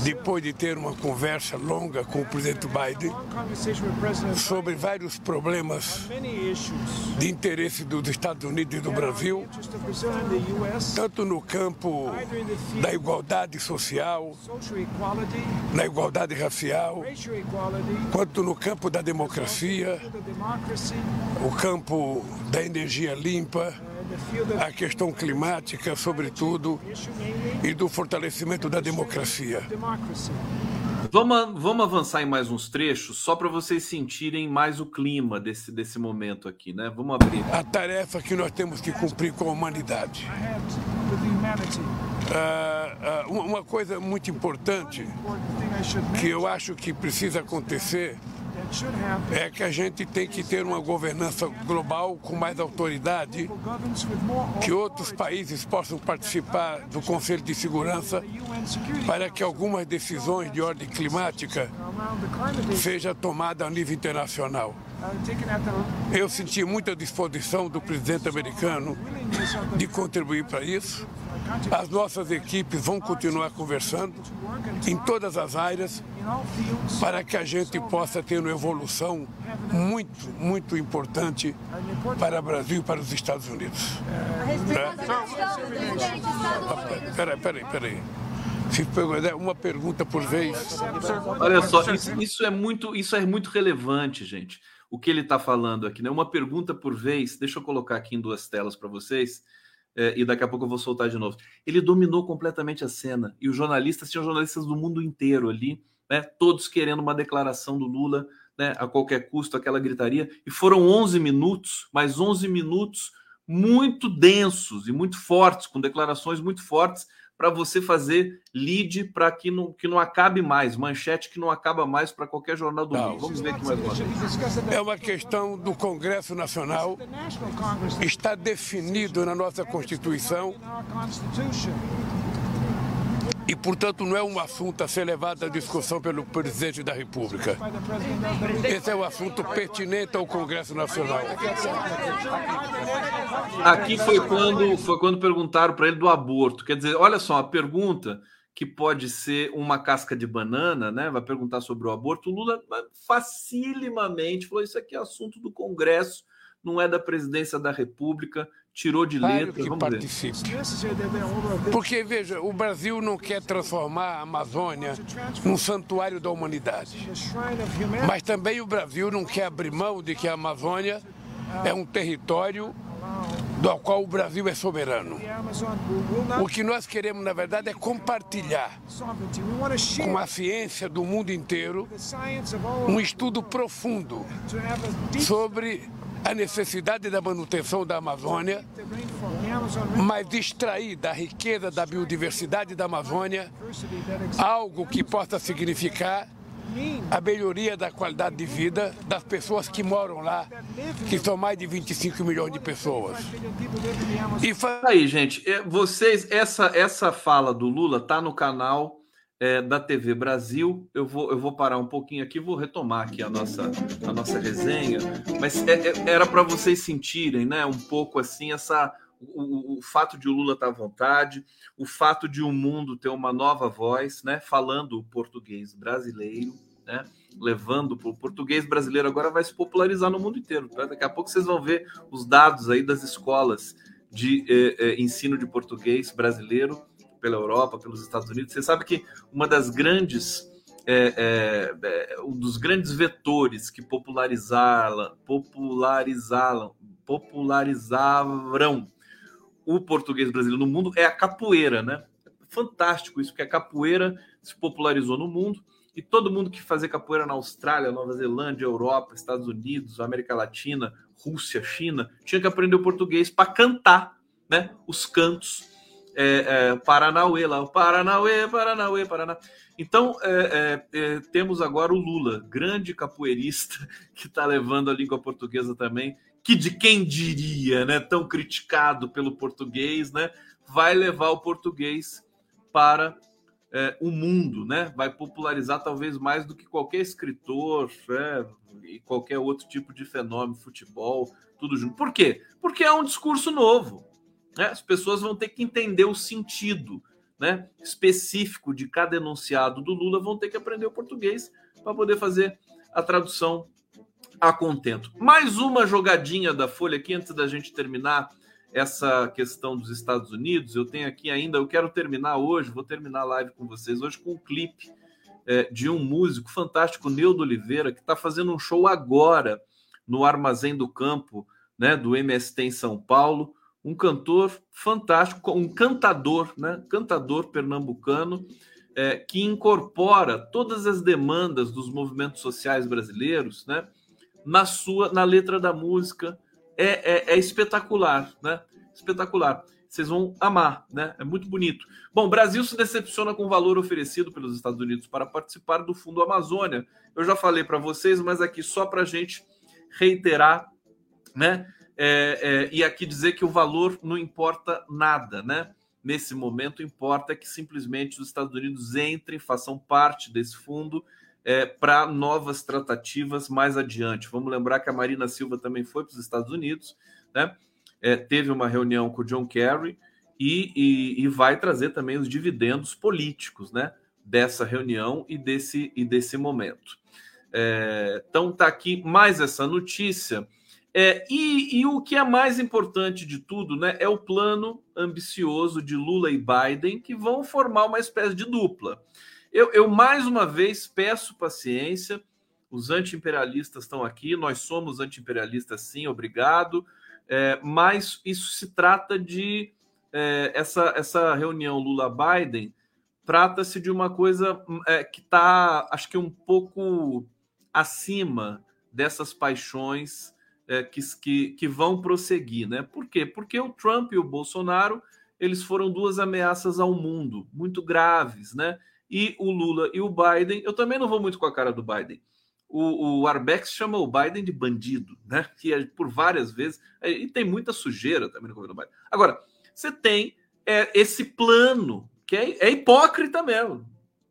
depois de ter uma conversa longa com o presidente Biden sobre vários problemas de interesse dos Estados Unidos e do Brasil, tanto no campo da igualdade social, na igualdade racial, quanto no campo da democracia, o campo da energia limpa, a questão climática, sobretudo, e do fortalecimento da democracia. Vamos, vamos avançar em mais uns trechos, só para vocês sentirem mais o clima desse, desse momento aqui, né? Vamos abrir. A tarefa que nós temos que cumprir com a humanidade. Uh, uh, uma coisa muito importante que eu acho que precisa acontecer é que a gente tem que ter uma governança global com mais autoridade, que outros países possam participar do Conselho de Segurança para que algumas decisões de ordem climática sejam tomadas a nível internacional. Eu senti muita disposição do presidente americano de contribuir para isso. As nossas equipes vão continuar conversando em todas as áreas para que a gente possa ter uma evolução muito, muito importante para o Brasil e para os Estados Unidos. Peraí, peraí, peraí. Uma pergunta por vez. Olha só, isso, isso, é muito, isso é muito relevante, gente. O que ele está falando aqui, né? Uma pergunta por vez. Deixa eu colocar aqui em duas telas para vocês é, e daqui a pouco eu vou soltar de novo. Ele dominou completamente a cena e os jornalistas tinham jornalistas do mundo inteiro ali, né, todos querendo uma declaração do Lula né, a qualquer custo, aquela gritaria. E foram 11 minutos, mais 11 minutos muito densos e muito fortes, com declarações muito fortes para você fazer lead para que não, que não acabe mais, manchete que não acaba mais para qualquer jornal do não. mundo. Vamos ver aqui mais uma vez. É uma questão do Congresso Nacional, está definido na nossa Constituição e, portanto, não é um assunto a ser levado à discussão pelo presidente da República. Esse é um assunto pertinente ao Congresso Nacional. Aqui foi quando, foi quando perguntaram para ele do aborto. Quer dizer, olha só, a pergunta que pode ser uma casca de banana, né? Vai perguntar sobre o aborto. O Lula facilimamente falou: Isso aqui é assunto do Congresso, não é da presidência da República tirou de letra. que Vamos participe. Ver. Porque, veja, o Brasil não quer transformar a Amazônia num santuário da humanidade. Mas também o Brasil não quer abrir mão de que a Amazônia é um território do qual o Brasil é soberano. O que nós queremos, na verdade, é compartilhar com a ciência do mundo inteiro um estudo profundo sobre a necessidade da manutenção da Amazônia, mas extrair da riqueza da biodiversidade da Amazônia algo que possa significar a melhoria da qualidade de vida das pessoas que moram lá, que são mais de 25 milhões de pessoas. E aí, gente, é, vocês essa essa fala do Lula tá no canal é, da TV Brasil. Eu vou, eu vou parar um pouquinho aqui, vou retomar aqui a nossa, a nossa resenha, mas é, é, era para vocês sentirem, né, um pouco assim essa o, o, fato de o Lula estar à vontade, o fato de o mundo ter uma nova voz, né, falando o português brasileiro, né, levando o português brasileiro agora vai se popularizar no mundo inteiro. Tá? Daqui a pouco vocês vão ver os dados aí das escolas de eh, eh, ensino de português brasileiro pela Europa, pelos Estados Unidos. Você sabe que uma das grandes é, é, é, um dos grandes vetores que popularizaram, popularizaram, popularizaram o português brasileiro no mundo é a capoeira, né? Fantástico isso, porque a capoeira se popularizou no mundo e todo mundo que fazia capoeira na Austrália, Nova Zelândia, Europa, Estados Unidos, América Latina, Rússia, China, tinha que aprender o português para cantar, né? Os cantos é, é, Paranauê lá, Paranauê, Paranauê, Paraná. Então, é, é, é, temos agora o Lula, grande capoeirista, que está levando a língua portuguesa também, que de quem diria, né, tão criticado pelo português, né, vai levar o português para é, o mundo, né, vai popularizar talvez mais do que qualquer escritor é, e qualquer outro tipo de fenômeno, futebol, tudo junto. Por quê? Porque é um discurso novo. Né? As pessoas vão ter que entender o sentido né, específico de cada enunciado do Lula, vão ter que aprender o português para poder fazer a tradução a contento. Mais uma jogadinha da Folha aqui antes da gente terminar essa questão dos Estados Unidos. Eu tenho aqui ainda, eu quero terminar hoje, vou terminar a live com vocês hoje com um clipe é, de um músico fantástico, Neudo Oliveira, que está fazendo um show agora no Armazém do Campo, né, do MST em São Paulo um cantor fantástico, um cantador, né? Cantador pernambucano é, que incorpora todas as demandas dos movimentos sociais brasileiros, né? Na sua, na letra da música é, é, é espetacular, né? Espetacular. vocês vão amar, né? É muito bonito. Bom, Brasil se decepciona com o valor oferecido pelos Estados Unidos para participar do Fundo Amazônia. Eu já falei para vocês, mas aqui só para a gente reiterar, né? É, é, e aqui dizer que o valor não importa nada, né? Nesse momento, importa que simplesmente os Estados Unidos entrem, façam parte desse fundo é, para novas tratativas mais adiante. Vamos lembrar que a Marina Silva também foi para os Estados Unidos, né? é, teve uma reunião com o John Kerry e, e, e, vai trazer também os dividendos políticos né, dessa reunião e desse, e desse momento. É, então está aqui mais essa notícia. É, e, e, o que é mais importante de tudo né, é o plano ambicioso de Lula e Biden, que vão formar uma espécie de dupla. Eu, eu mais uma vez peço paciência. Os anti-imperialistas estão aqui, nós somos anti-imperialistas, sim, obrigado. É, mas isso se trata de é, essa, essa reunião Lula-Biden trata-se de uma coisa é, que está, acho que um pouco acima dessas paixões é, que, que, que, vão prosseguir, né? Por quê? Porque o Trump e o Bolsonaro eles foram duas ameaças ao mundo muito graves, né? E o Lula e o Biden, eu também não vou muito com a cara do Biden o, o Arbex chama o Biden de bandido, né? Que é por várias vezes. É, e tem muita sujeira também no governo Biden. Agora, você tem é, esse plano, que é, é, hipócrita mesmo.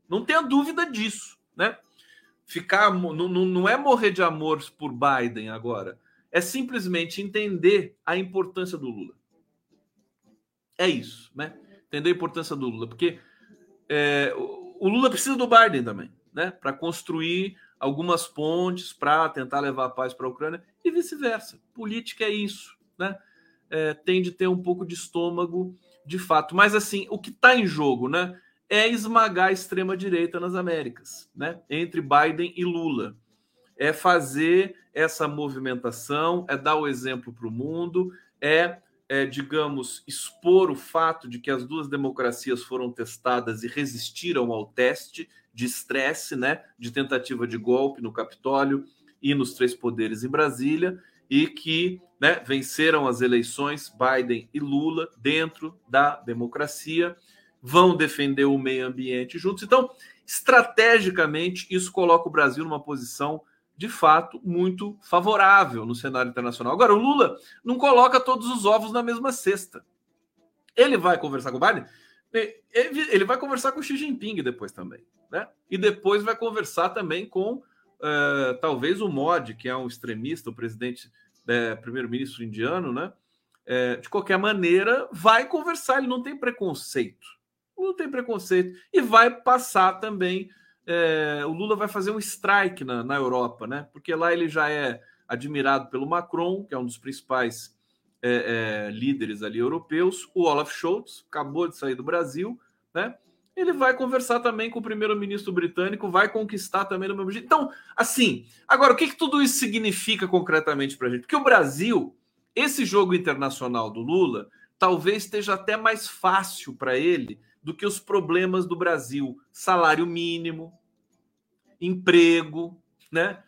Não tenha dúvida disso, né? Ficar. Não, não é morrer de amor por Biden agora. É simplesmente entender a importância do Lula. É isso, né? Entender a importância do Lula. Porque é, o Lula precisa do Biden também, né? Para construir algumas pontes para tentar levar a paz para a Ucrânia e vice-versa. Política é isso, né? É, tem de ter um pouco de estômago de fato. Mas assim, o que está em jogo, né? É esmagar a extrema direita nas Américas, né? Entre Biden e Lula. É fazer essa movimentação, é dar o exemplo para o mundo, é, é, digamos, expor o fato de que as duas democracias foram testadas e resistiram ao teste de estresse, né, de tentativa de golpe no Capitólio e nos três poderes em Brasília, e que né, venceram as eleições Biden e Lula dentro da democracia, vão defender o meio ambiente juntos. Então, estrategicamente, isso coloca o Brasil numa posição de fato muito favorável no cenário internacional. Agora, o Lula não coloca todos os ovos na mesma cesta. Ele vai conversar com o Biden, ele vai conversar com o Xi Jinping depois também né? E depois vai conversar também com uh, talvez o Modi, que é um extremista, o presidente, é, primeiro-ministro indiano, né? É, de qualquer maneira, vai conversar, ele não tem preconceito. Não tem preconceito. E vai passar também. É, o Lula vai fazer um strike na, na Europa, né? Porque lá ele já é admirado pelo Macron, que é um dos principais é, é, líderes ali europeus. O Olaf Scholz acabou de sair do Brasil, né? ele vai conversar também com o primeiro-ministro britânico, vai conquistar também no mesmo jeito. Então, assim, agora, o que, que tudo isso significa concretamente para a gente? Porque o Brasil, esse jogo internacional do Lula, talvez esteja até mais fácil para ele do que os problemas do Brasil. Salário mínimo, emprego, né?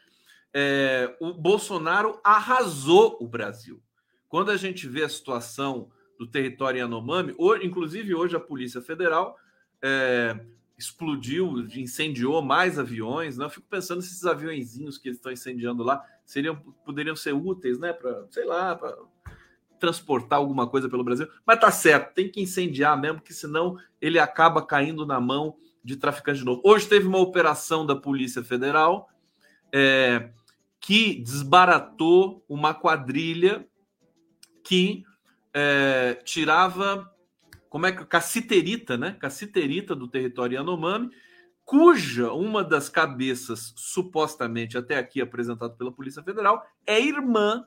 É, o Bolsonaro arrasou o Brasil. Quando a gente vê a situação do território Yanomami, hoje, inclusive hoje a Polícia Federal é, explodiu, incendiou mais aviões. Né? Eu fico pensando se esses aviõezinhos que eles estão incendiando lá seriam, poderiam ser úteis, né? Para, sei lá, para transportar alguma coisa pelo Brasil. Mas tá certo, tem que incendiar mesmo, que senão ele acaba caindo na mão de traficantes de novo. Hoje teve uma operação da Polícia Federal é, que desbaratou uma quadrilha que é, tirava como é que Caciterita, né? Caciterita do território Yanomami, cuja uma das cabeças supostamente até aqui apresentado pela Polícia Federal é irmã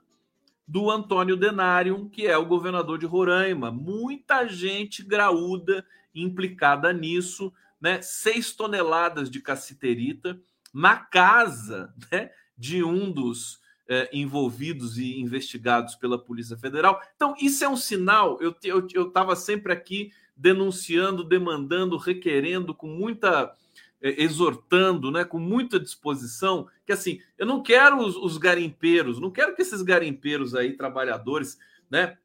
do Antônio Denarium, que é o governador de Roraima. Muita gente graúda implicada nisso, né? Seis toneladas de caciterita na casa né, de um dos é, envolvidos e investigados pela Polícia Federal. Então, isso é um sinal. Eu estava sempre aqui denunciando, demandando, requerendo, com muita. É, exortando, né, com muita disposição, que assim, eu não quero os, os garimpeiros, não quero que esses garimpeiros aí, trabalhadores, né,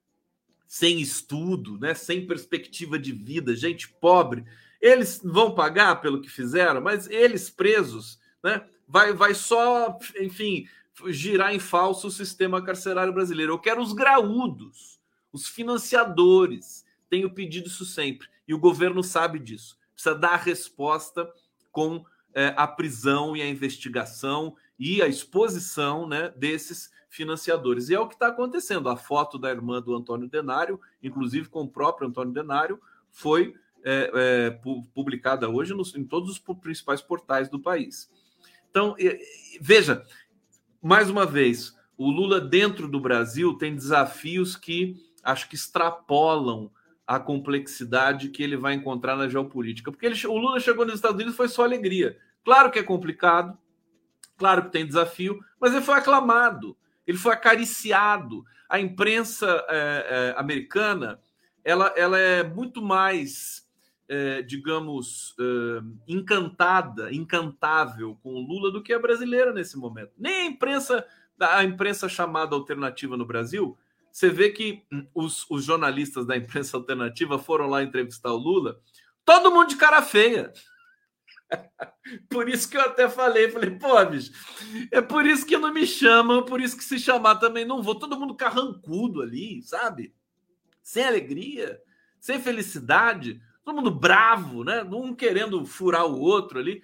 sem estudo, né, sem perspectiva de vida, gente pobre, eles vão pagar pelo que fizeram, mas eles presos, né, vai, vai só, enfim, girar em falso o sistema carcerário brasileiro. Eu quero os graúdos, os financiadores. Tenho pedido isso sempre. E o governo sabe disso. Precisa dar a resposta com é, a prisão e a investigação e a exposição né, desses financiadores. E é o que está acontecendo. A foto da irmã do Antônio Denário, inclusive com o próprio Antônio Denário, foi é, é, publicada hoje nos, em todos os principais portais do país. Então, veja, mais uma vez, o Lula dentro do Brasil tem desafios que acho que extrapolam a complexidade que ele vai encontrar na geopolítica. Porque ele, o Lula chegou nos Estados Unidos foi só alegria. Claro que é complicado, claro que tem desafio, mas ele foi aclamado, ele foi acariciado. A imprensa é, é, americana ela, ela é muito mais, é, digamos, é, encantada, encantável com o Lula do que a brasileira nesse momento. Nem a imprensa, a imprensa chamada alternativa no Brasil você vê que os, os jornalistas da imprensa alternativa foram lá entrevistar o Lula, todo mundo de cara feia. Por isso que eu até falei, falei, pô, bicho, é por isso que não me chamam, por isso que se chamar também não vou. Todo mundo carrancudo ali, sabe? Sem alegria, sem felicidade, todo mundo bravo, né? Um querendo furar o outro ali.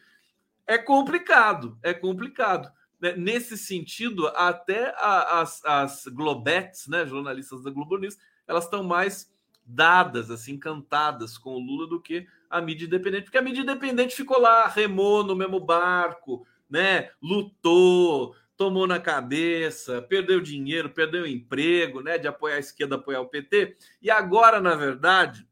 É complicado, é complicado né, nesse sentido, até a, as, as Globetes, né, jornalistas da Globo News, elas estão mais dadas, assim, cantadas com o Lula do que a mídia independente, porque a mídia independente ficou lá, remou no mesmo barco, né, lutou, tomou na cabeça, perdeu dinheiro, perdeu emprego, né, de apoiar a esquerda, apoiar o PT, e agora, na verdade,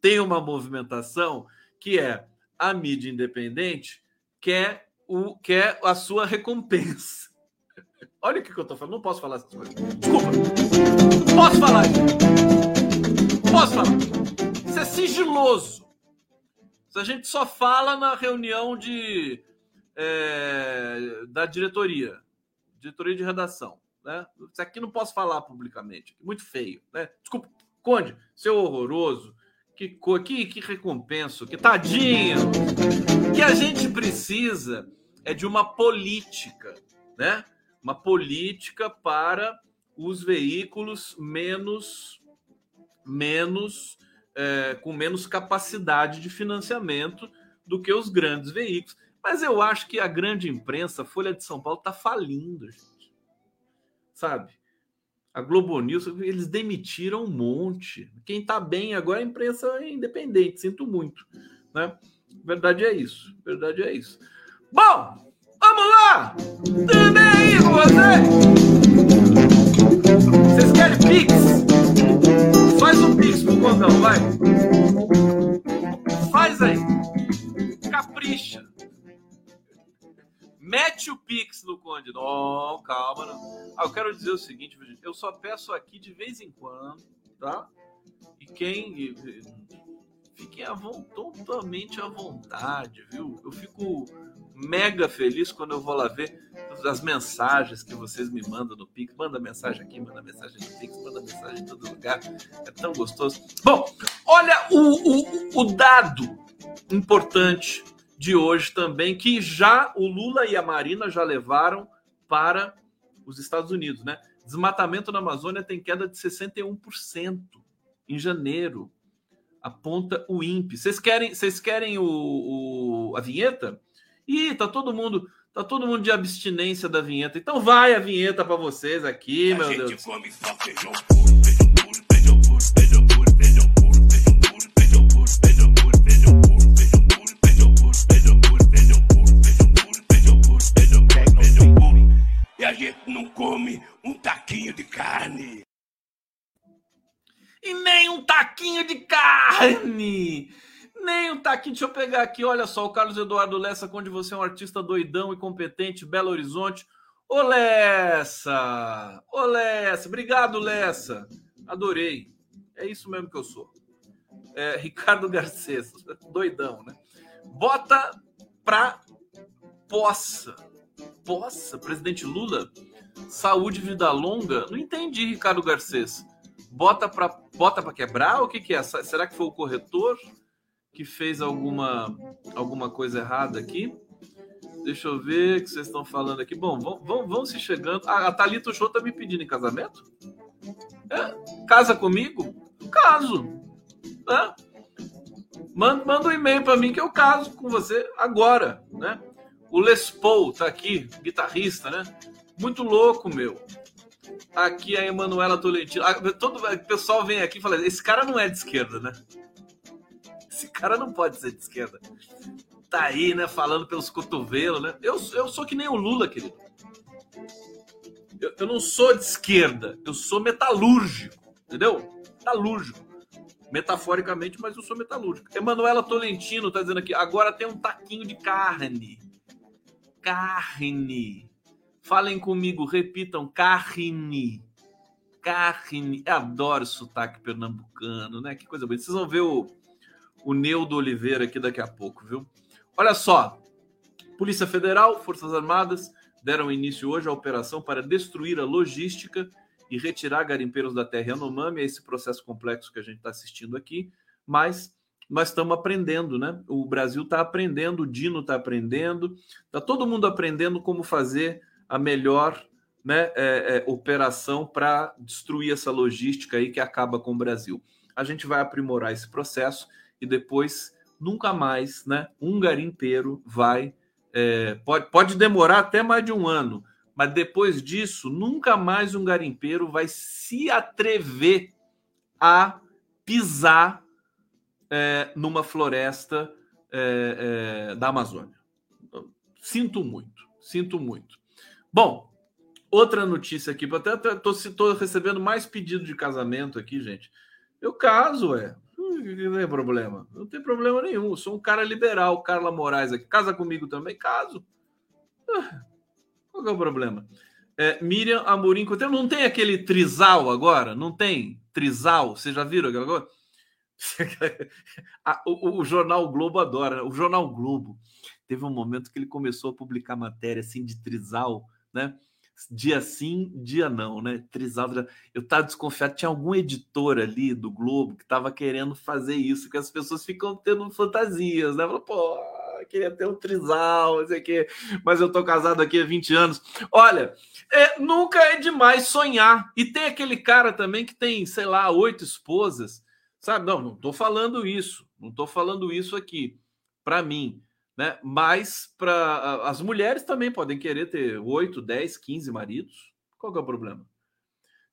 tem uma movimentação que é a mídia independente quer o que é a sua recompensa. Olha o que, eu tô falando. Não posso falar essas coisas. Desculpa. Posso falar. Posso falar. Isso é sigiloso. Isso a gente só fala na reunião de é, da diretoria, diretoria de redação. Né? Isso aqui não posso falar publicamente. Muito feio. Né? Desculpa, Conde, seu horroroso. Que, que, que recompensa, que tadinho. Que a gente precisa é de uma política, né? Uma política para os veículos menos, menos é, com menos capacidade de financiamento do que os grandes veículos. Mas eu acho que a grande imprensa, a Folha de São Paulo, está falindo, gente. Sabe? A Globo News, eles demitiram um monte. Quem está bem agora é a imprensa independente, sinto muito. Né? Verdade é isso. Verdade é isso. Bom, vamos lá! Tudo bem aí com vocês? Vocês querem Pix? Faz um Pix pro Condão, vai! Faz aí! Capricha! Mete o Pix no Conde. Não, calma. Não. Ah, eu quero dizer o seguinte, eu só peço aqui de vez em quando, tá? E quem fiquem totalmente à vontade, viu? Eu fico mega feliz quando eu vou lá ver as mensagens que vocês me mandam no Pix. Manda mensagem aqui, manda mensagem no Pix, manda mensagem em todo lugar. É tão gostoso. Bom, olha o, o, o dado importante de hoje também, que já o Lula e a Marina já levaram para os Estados Unidos, né? Desmatamento na Amazônia tem queda de 61% em janeiro. Aponta o INPE. Vocês querem, vocês querem o, o, a vinheta? Ih, tá todo mundo, tá todo mundo de abstinência da vinheta. Então vai a vinheta para vocês aqui, a meu gente Deus. Come só feijão puro, feijão puro, feijão puro, feijão puro, feijão puro, feijão puro, feijão puro, feijão puro, feijão puro, feijão puro, feijão puro, feijão puro, feijão puro, feijão puro, feijão puro, feijão puro, feijão puro. E a gente não come um taquinho de carne. E nem um taquinho de carne. Nem um taquinho. Deixa eu pegar aqui. Olha só, o Carlos Eduardo Lessa, onde você é um artista doidão e competente, Belo Horizonte. Ô Lessa! Ô Lessa! Obrigado, Lessa! Adorei. É isso mesmo que eu sou. É, Ricardo Garcês, doidão, né? Bota pra poça. Poça? Presidente Lula? Saúde, vida longa? Não entendi, Ricardo Garcês. bota para bota para quebrar? O que, que é? Será que foi o corretor que fez alguma, alguma coisa errada aqui? Deixa eu ver o que vocês estão falando aqui. Bom, vão, vão, vão se chegando. Ah, a Thalita Show tá me pedindo em casamento? É? Casa comigo? Caso. Manda, manda um e-mail para mim que eu caso com você agora, né? O Les Paul tá aqui, guitarrista, né? Muito louco, meu. Aqui a Emanuela Tolentino. Ah, todo o pessoal vem aqui e fala: esse cara não é de esquerda, né? Esse cara não pode ser de esquerda. Tá aí, né? Falando pelos cotovelos, né? Eu, eu sou que nem o Lula, querido. Eu, eu não sou de esquerda, eu sou metalúrgico, entendeu? Metalúrgico. Metaforicamente, mas eu sou metalúrgico. Emanuela Tolentino tá dizendo aqui: agora tem um taquinho de carne. Carne. Falem comigo, repitam: carne. Carne. Eu adoro sotaque pernambucano, né? Que coisa bonita. Vocês vão ver o, o Neudo Oliveira aqui daqui a pouco, viu? Olha só. Polícia Federal, Forças Armadas deram início hoje à operação para destruir a logística e retirar garimpeiros da terra Yanomami, é esse processo complexo que a gente está assistindo aqui, mas nós estamos aprendendo, né? O Brasil está aprendendo, o Dino está aprendendo, está todo mundo aprendendo como fazer a melhor né, é, é, operação para destruir essa logística aí que acaba com o Brasil. A gente vai aprimorar esse processo e depois nunca mais, né? Um garimpeiro vai é, pode, pode demorar até mais de um ano, mas depois disso, nunca mais um garimpeiro vai se atrever a pisar é, numa floresta é, é, da Amazônia. Sinto muito, sinto muito. Bom, outra notícia aqui, até estou recebendo mais pedido de casamento aqui, gente. Eu caso, é. Não tem problema. Não tem problema nenhum. Eu sou um cara liberal, Carla Moraes aqui. Casa comigo também? Caso. Ah, qual é o problema? É, Miriam Amorim Não tem aquele trisal agora? Não tem trisal? Vocês já viram aquela coisa? o, o, jornal Globo adora. O jornal Globo teve um momento que ele começou a publicar matéria assim de trisal, né? Dia sim, dia não, né? Trisal. Eu estava desconfiado. Tinha algum editor ali do Globo que estava querendo fazer isso, que as pessoas ficam tendo fantasias, né? Pô, queria ter um trisal, não sei o quê, mas eu tô casado aqui há 20 anos. Olha, é, nunca é demais sonhar. E tem aquele cara também que tem, sei lá, oito esposas, sabe? Não, não tô falando isso, não tô falando isso aqui para mim, né? Mas para as mulheres também podem querer ter oito, dez, quinze maridos. Qual que é o problema?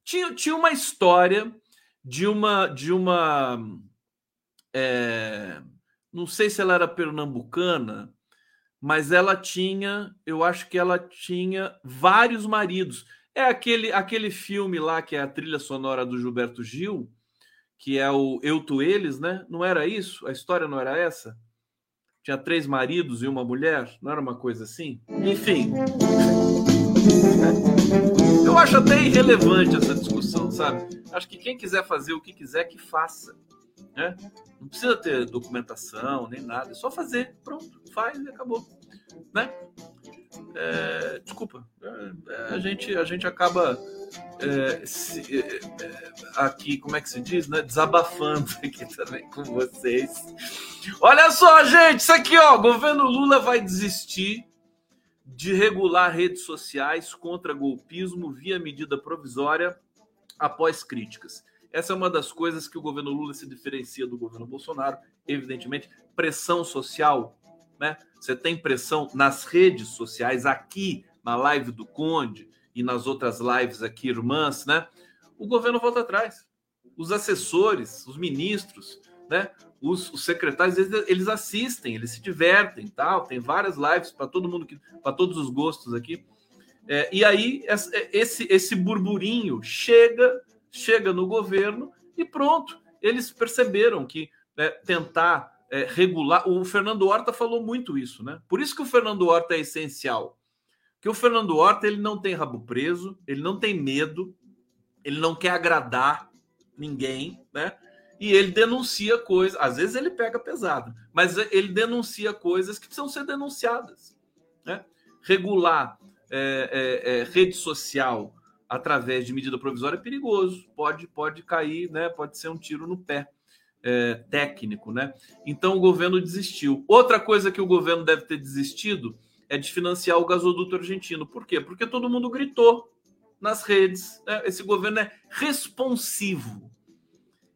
Tinha, tinha uma história de uma de uma é, não sei se ela era pernambucana, mas ela tinha, eu acho que ela tinha vários maridos. É aquele aquele filme lá que é a trilha sonora do Gilberto Gil, que é o Eu Tu Eles, né? Não era isso? A história não era essa? Tinha três maridos e uma mulher? Não era uma coisa assim? Enfim. Eu acho até irrelevante essa discussão, sabe? Acho que quem quiser fazer o que quiser, que faça. Né? Não precisa ter documentação nem nada, é só fazer, pronto, faz e acabou, né? É, desculpa, é, a gente a gente acaba é, se, é, é, aqui, como é que se diz, né? Desabafando aqui também com vocês. Olha só, gente, isso aqui, ó, governo Lula vai desistir de regular redes sociais contra golpismo via medida provisória após críticas. Essa é uma das coisas que o governo Lula se diferencia do governo Bolsonaro, evidentemente, pressão social, né? Você tem pressão nas redes sociais, aqui na live do Conde e nas outras lives aqui, irmãs, né? O governo volta atrás. Os assessores, os ministros, né? Os, os secretários, eles, eles, assistem, eles se divertem, tal. Tem várias lives para todo mundo, para todos os gostos aqui. É, e aí esse, esse burburinho chega chega no governo e pronto. Eles perceberam que é, tentar é, regular. O Fernando Horta falou muito isso, né? Por isso que o Fernando Horta é essencial. Que o Fernando Horta ele não tem rabo preso, ele não tem medo, ele não quer agradar ninguém, né? E ele denuncia coisas, às vezes ele pega pesado, mas ele denuncia coisas que precisam ser denunciadas. Né? Regular é, é, é rede social, através de medida provisória é perigoso, pode, pode cair, né? Pode ser um tiro no pé é, técnico, né? Então o governo desistiu. Outra coisa que o governo deve ter desistido é de financiar o gasoduto argentino. Por quê? Porque todo mundo gritou nas redes. Né? Esse governo é responsivo.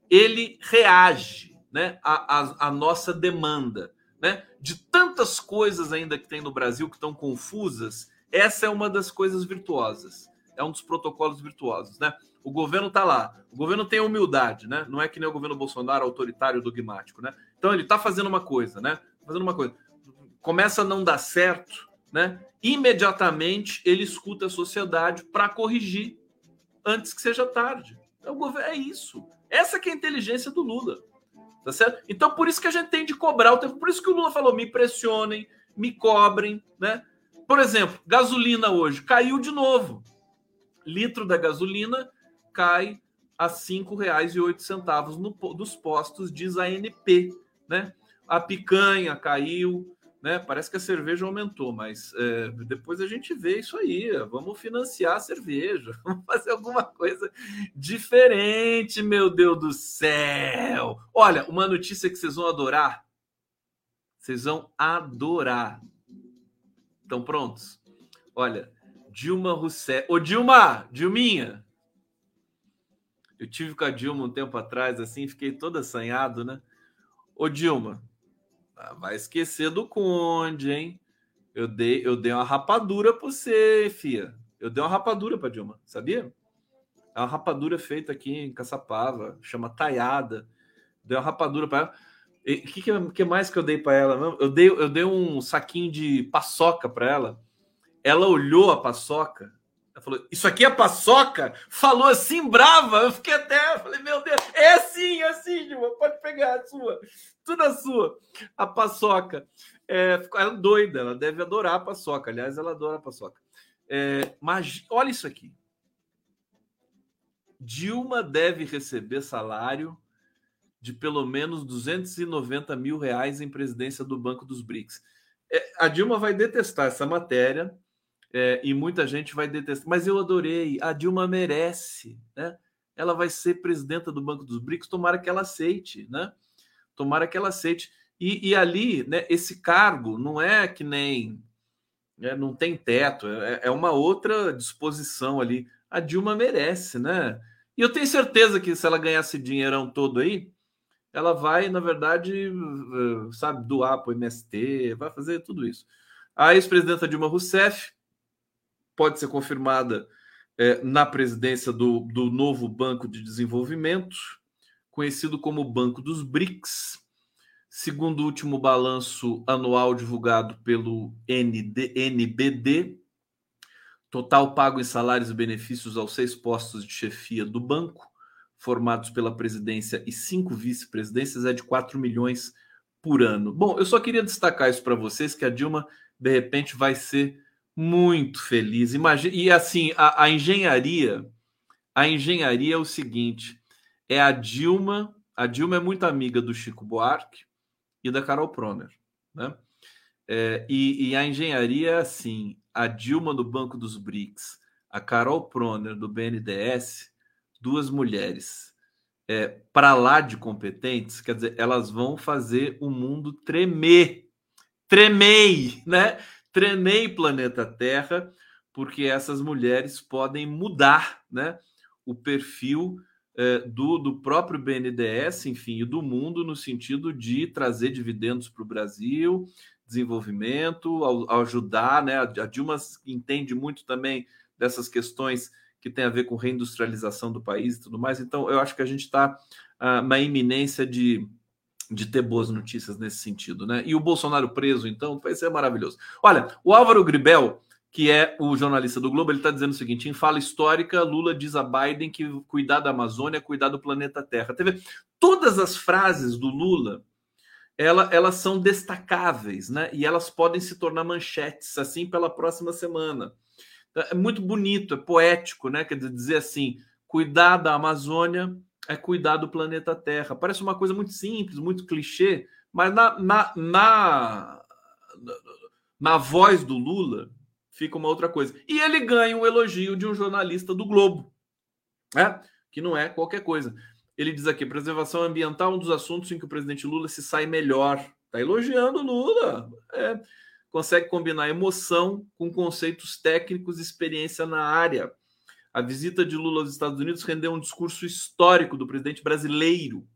Ele reage né, à, à, à nossa demanda. Né? De tantas coisas ainda que tem no Brasil que estão confusas, essa é uma das coisas virtuosas. É um dos protocolos virtuosos. Né? O governo está lá. O governo tem humildade, né? Não é que nem o governo Bolsonaro autoritário, dogmático, né? Então ele está fazendo uma coisa, né? Fazendo uma coisa. Começa a não dar certo, né? Imediatamente ele escuta a sociedade para corrigir antes que seja tarde. É, o governo, é isso. Essa é a inteligência do Lula. Tá certo? Então, por isso que a gente tem de cobrar o tempo. Por isso que o Lula falou: me pressionem, me cobrem, né? Por exemplo, gasolina hoje caiu de novo. Litro da gasolina cai a R$ 5,08 no, dos postos, diz a ANP. Né? A picanha caiu, né? Parece que a cerveja aumentou, mas é, depois a gente vê isso aí. Vamos financiar a cerveja, vamos fazer alguma coisa diferente, meu Deus do céu. Olha, uma notícia que vocês vão adorar. Vocês vão adorar. Estão prontos? Olha, Dilma Rousseff. Ô, Dilma! Dilminha! Eu tive com a Dilma um tempo atrás, assim, fiquei todo assanhado, né? Ô, Dilma, ah, vai esquecer do Conde, hein? Eu dei, eu dei uma rapadura para você, fia. Eu dei uma rapadura para Dilma, sabia? É uma rapadura feita aqui em Caçapava, chama taiada. Dei uma rapadura para ela. O que, que, que, mais que eu dei para ela? Eu dei, eu dei um saquinho de paçoca para ela. Ela olhou a paçoca ela falou, isso aqui é paçoca? Falou assim, brava. Eu fiquei até, falei, meu Deus, é assim, é assim, Dilma, pode pegar a sua. Tudo a sua. A paçoca. É, ela é doida, ela deve adorar a paçoca. Aliás, ela adora a paçoca. É, mas olha isso aqui. Dilma deve receber salário de pelo menos 290 mil reais em presidência do Banco dos BRICS. É, a Dilma vai detestar essa matéria é, e muita gente vai detestar. Mas eu adorei. A Dilma merece, né? Ela vai ser presidenta do Banco dos BRICS. Tomara que ela aceite, né? Tomara que ela aceite. E, e ali, né? Esse cargo não é que nem, né, não tem teto. É, é uma outra disposição ali. A Dilma merece, né? E eu tenho certeza que se ela ganhasse dinheirão todo aí, ela vai, na verdade, eh, sabe, doar para o MST, vai fazer tudo isso. A ex-presidenta Dilma Rousseff pode ser confirmada é, na presidência do, do novo Banco de Desenvolvimento, conhecido como Banco dos BRICS. Segundo o último balanço anual divulgado pelo ND, NBD, total pago em salários e benefícios aos seis postos de chefia do banco, formados pela presidência e cinco vice-presidências, é de 4 milhões por ano. Bom, eu só queria destacar isso para vocês, que a Dilma, de repente, vai ser muito feliz. Imagina, e assim, a, a, engenharia, a engenharia é o seguinte: é a Dilma, a Dilma é muito amiga do Chico Buarque e da Carol Proner, né? É, e, e, a engenharia é assim: a Dilma do Banco dos BRICS, a Carol Proner do BNDES, duas mulheres é, para lá de competentes, quer dizer, elas vão fazer o mundo tremer. Tremei, né? Treinei planeta Terra, porque essas mulheres podem mudar né, o perfil eh, do, do próprio BNDES, enfim, e do mundo, no sentido de trazer dividendos para o Brasil, desenvolvimento, ao, ao ajudar. Né, a Dilma entende muito também dessas questões que tem a ver com reindustrialização do país e tudo mais. Então, eu acho que a gente está ah, na iminência de de ter boas notícias nesse sentido, né? E o Bolsonaro preso, então, vai ser maravilhoso. Olha, o Álvaro Gribel, que é o jornalista do Globo, ele está dizendo o seguinte: em fala histórica, Lula diz a Biden que cuidar da Amazônia, cuidar do planeta Terra. Teve todas as frases do Lula, ela, elas são destacáveis, né? E elas podem se tornar manchetes assim pela próxima semana. É muito bonito, é poético, né? Quer dizer assim, cuidar da Amazônia, é cuidar do planeta Terra. Parece uma coisa muito simples, muito clichê, mas na, na, na, na voz do Lula fica uma outra coisa. E ele ganha um elogio de um jornalista do Globo, né? que não é qualquer coisa. Ele diz aqui: preservação ambiental, um dos assuntos em que o presidente Lula se sai melhor. Está elogiando Lula. É, consegue combinar emoção com conceitos técnicos e experiência na área. A visita de Lula aos Estados Unidos rendeu um discurso histórico do presidente brasileiro,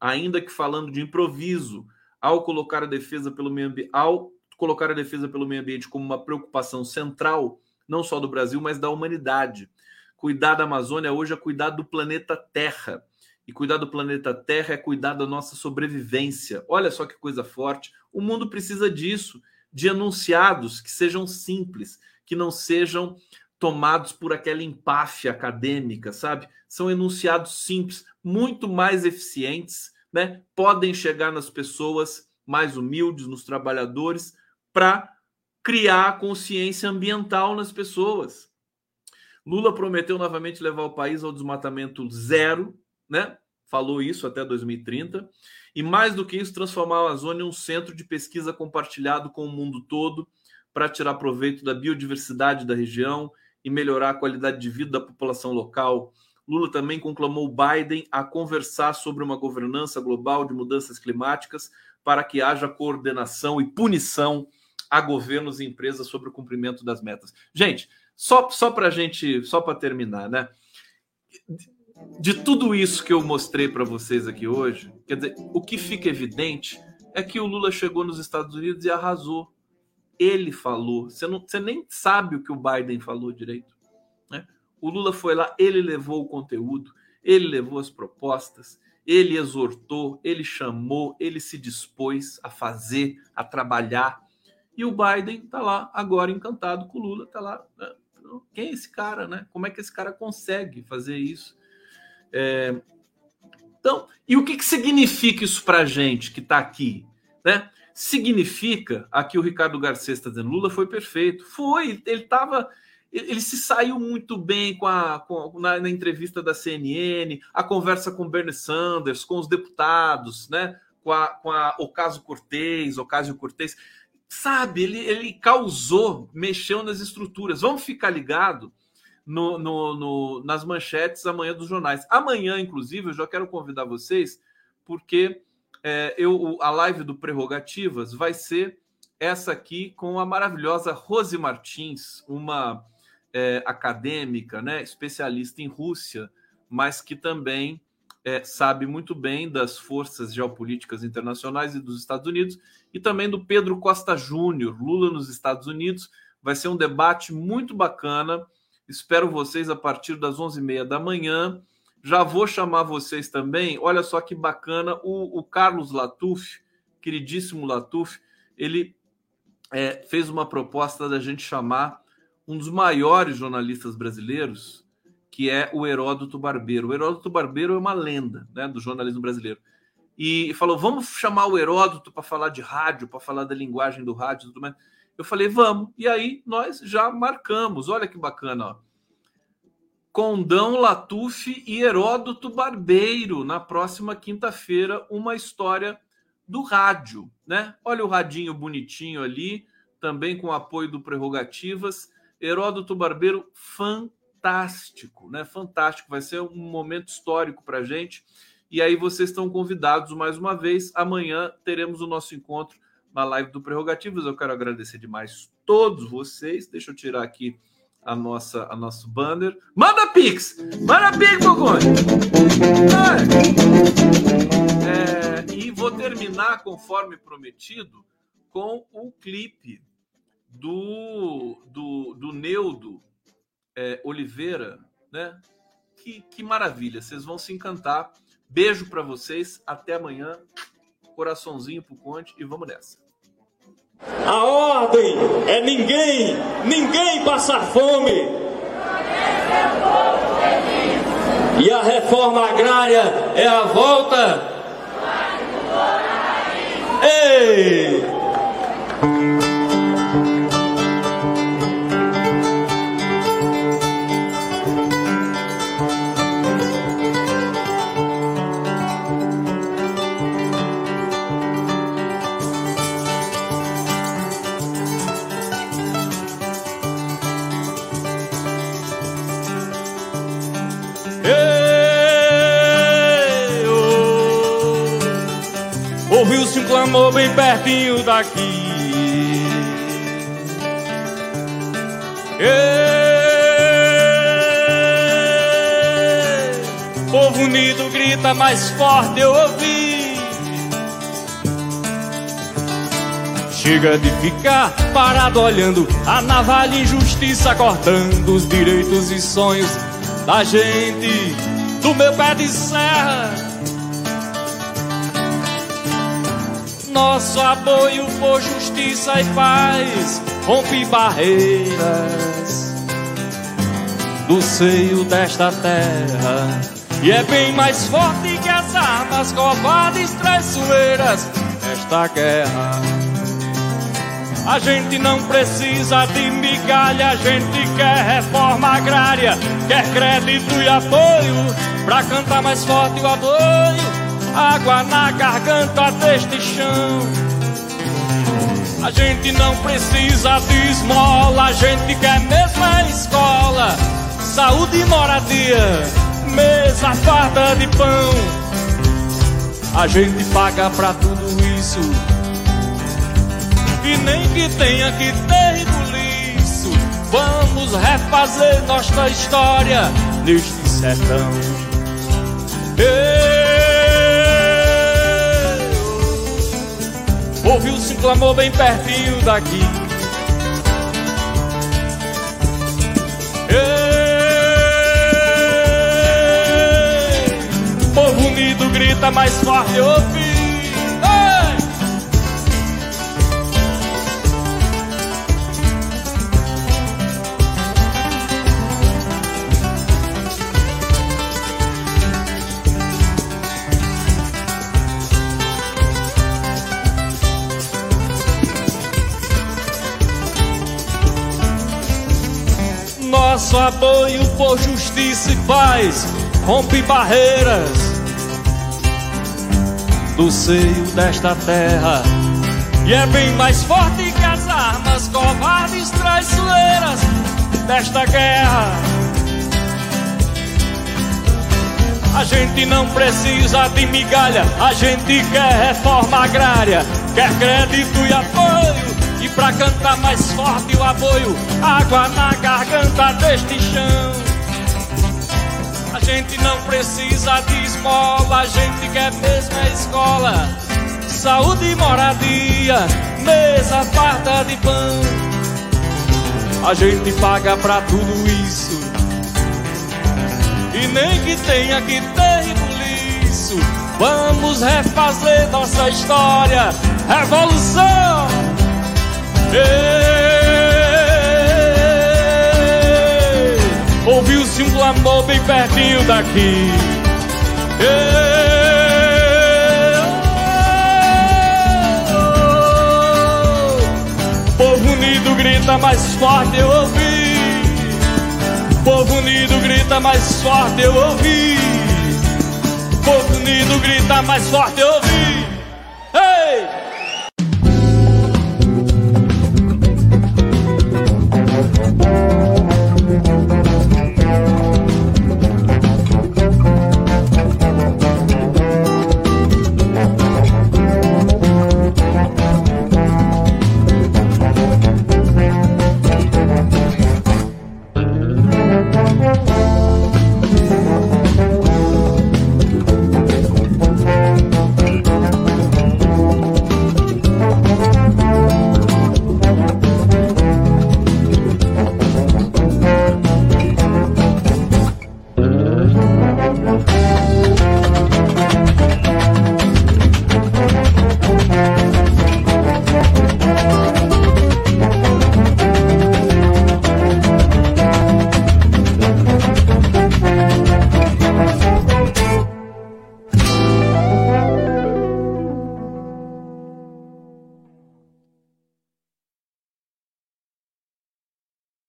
ainda que falando de improviso, ao colocar a defesa pelo meio ambiente, ao colocar a defesa pelo meio ambiente como uma preocupação central, não só do Brasil, mas da humanidade. Cuidar da Amazônia hoje é cuidar do planeta Terra. E cuidar do planeta Terra é cuidar da nossa sobrevivência. Olha só que coisa forte. O mundo precisa disso, de enunciados que sejam simples, que não sejam tomados por aquela empáfia acadêmica, sabe? São enunciados simples, muito mais eficientes, né? Podem chegar nas pessoas mais humildes, nos trabalhadores, para criar consciência ambiental nas pessoas. Lula prometeu novamente levar o país ao desmatamento zero, né? Falou isso até 2030. E mais do que isso, transformar a Amazônia em um centro de pesquisa compartilhado com o mundo todo para tirar proveito da biodiversidade da região e melhorar a qualidade de vida da população local. Lula também conclamou Biden a conversar sobre uma governança global de mudanças climáticas para que haja coordenação e punição a governos e empresas sobre o cumprimento das metas. Gente, só, só para gente, só para terminar, né? De tudo isso que eu mostrei para vocês aqui hoje, quer dizer, o que fica evidente é que o Lula chegou nos Estados Unidos e arrasou. Ele falou. Você, não, você nem sabe o que o Biden falou direito. Né? O Lula foi lá, ele levou o conteúdo, ele levou as propostas, ele exortou, ele chamou, ele se dispôs a fazer, a trabalhar. E o Biden está lá agora encantado com o Lula, está lá. Né? Quem é esse cara, né? Como é que esse cara consegue fazer isso? É... Então, e o que, que significa isso para gente que está aqui? Né? Significa, aqui o Ricardo Garcês está dizendo, Lula foi perfeito. Foi, ele estava. Ele se saiu muito bem com a, com, na, na, entrevista da CNN, a conversa com Bernie Sanders, com os deputados, né? com, a, com a Ocasio Cortez, Ocasio Cortez sabe, ele, ele causou, mexeu nas estruturas. Vamos ficar ligado no, no, no, nas manchetes amanhã dos jornais. Amanhã, inclusive, eu já quero convidar vocês, porque é, eu, a live do Prerrogativas vai ser essa aqui com a maravilhosa Rose Martins, uma é, acadêmica, né, especialista em Rússia, mas que também é, sabe muito bem das forças geopolíticas internacionais e dos Estados Unidos, e também do Pedro Costa Júnior, Lula nos Estados Unidos. Vai ser um debate muito bacana. Espero vocês a partir das 11h30 da manhã. Já vou chamar vocês também. Olha só que bacana, o, o Carlos Latuf, queridíssimo Latuf, ele é, fez uma proposta da gente chamar um dos maiores jornalistas brasileiros, que é o Heródoto Barbeiro. O Heródoto Barbeiro é uma lenda né, do jornalismo brasileiro. E falou: vamos chamar o Heródoto para falar de rádio, para falar da linguagem do rádio e tudo mais. Eu falei: vamos. E aí nós já marcamos. Olha que bacana. Ó. Condão Latuf e Heródoto Barbeiro, na próxima quinta-feira, uma história do rádio. Né? Olha o radinho bonitinho ali, também com apoio do Prerrogativas. Heródoto Barbeiro, fantástico né? Fantástico. Vai ser um momento histórico para gente. E aí vocês estão convidados mais uma vez. Amanhã teremos o nosso encontro na live do Prerrogativas. Eu quero agradecer demais todos vocês. Deixa eu tirar aqui a nossa a nosso banner. Manda Pix! Manda Pix, Boconde! É, e vou terminar, conforme prometido, com o clipe do, do, do Neudo é, Oliveira, né? Que, que maravilha, vocês vão se encantar. Beijo para vocês, até amanhã. Coraçãozinho pro Conte e vamos nessa. A ordem é ninguém, ninguém passar fome. E a reforma agrária é a volta. Ei! Clamor bem pertinho daqui. Ei, povo unido grita mais forte, eu ouvi. Chega de ficar parado olhando a navalha injustiça cortando os direitos e sonhos da gente do meu pé de serra. Nosso apoio por justiça e paz rompe barreiras do seio desta terra. E é bem mais forte que as armas covardes traiçoeiras esta guerra. A gente não precisa de migalha, a gente quer reforma agrária, quer crédito e apoio pra cantar mais forte o apoio. Água na garganta deste chão. A gente não precisa de esmola, a gente quer mesmo a escola, saúde e moradia, mesa farta de pão. A gente paga pra tudo isso e nem que tenha que ter liço. Vamos refazer nossa história neste sertão. Ouviu-se um clamor bem pertinho daqui. Ei, povo unido grita mais forte, ouvi. Nosso apoio por justiça e paz. Rompe barreiras do seio desta terra. E é bem mais forte que as armas covardes traiçoeiras desta guerra. A gente não precisa de migalha, a gente quer reforma agrária, quer crédito e apoio pra cantar mais forte o apoio, água na garganta deste chão. A gente não precisa de esmola, a gente quer mesmo a escola. Saúde e moradia, mesa farta de pão. A gente paga pra tudo isso. E nem que tenha que ter isso. Vamos refazer nossa história. Revolução! Ouviu-se um clamor bem pertinho daqui. Povo unido grita mais forte, eu ouvi. Povo unido grita mais forte, eu ouvi. Povo unido grita mais forte, eu ouvi.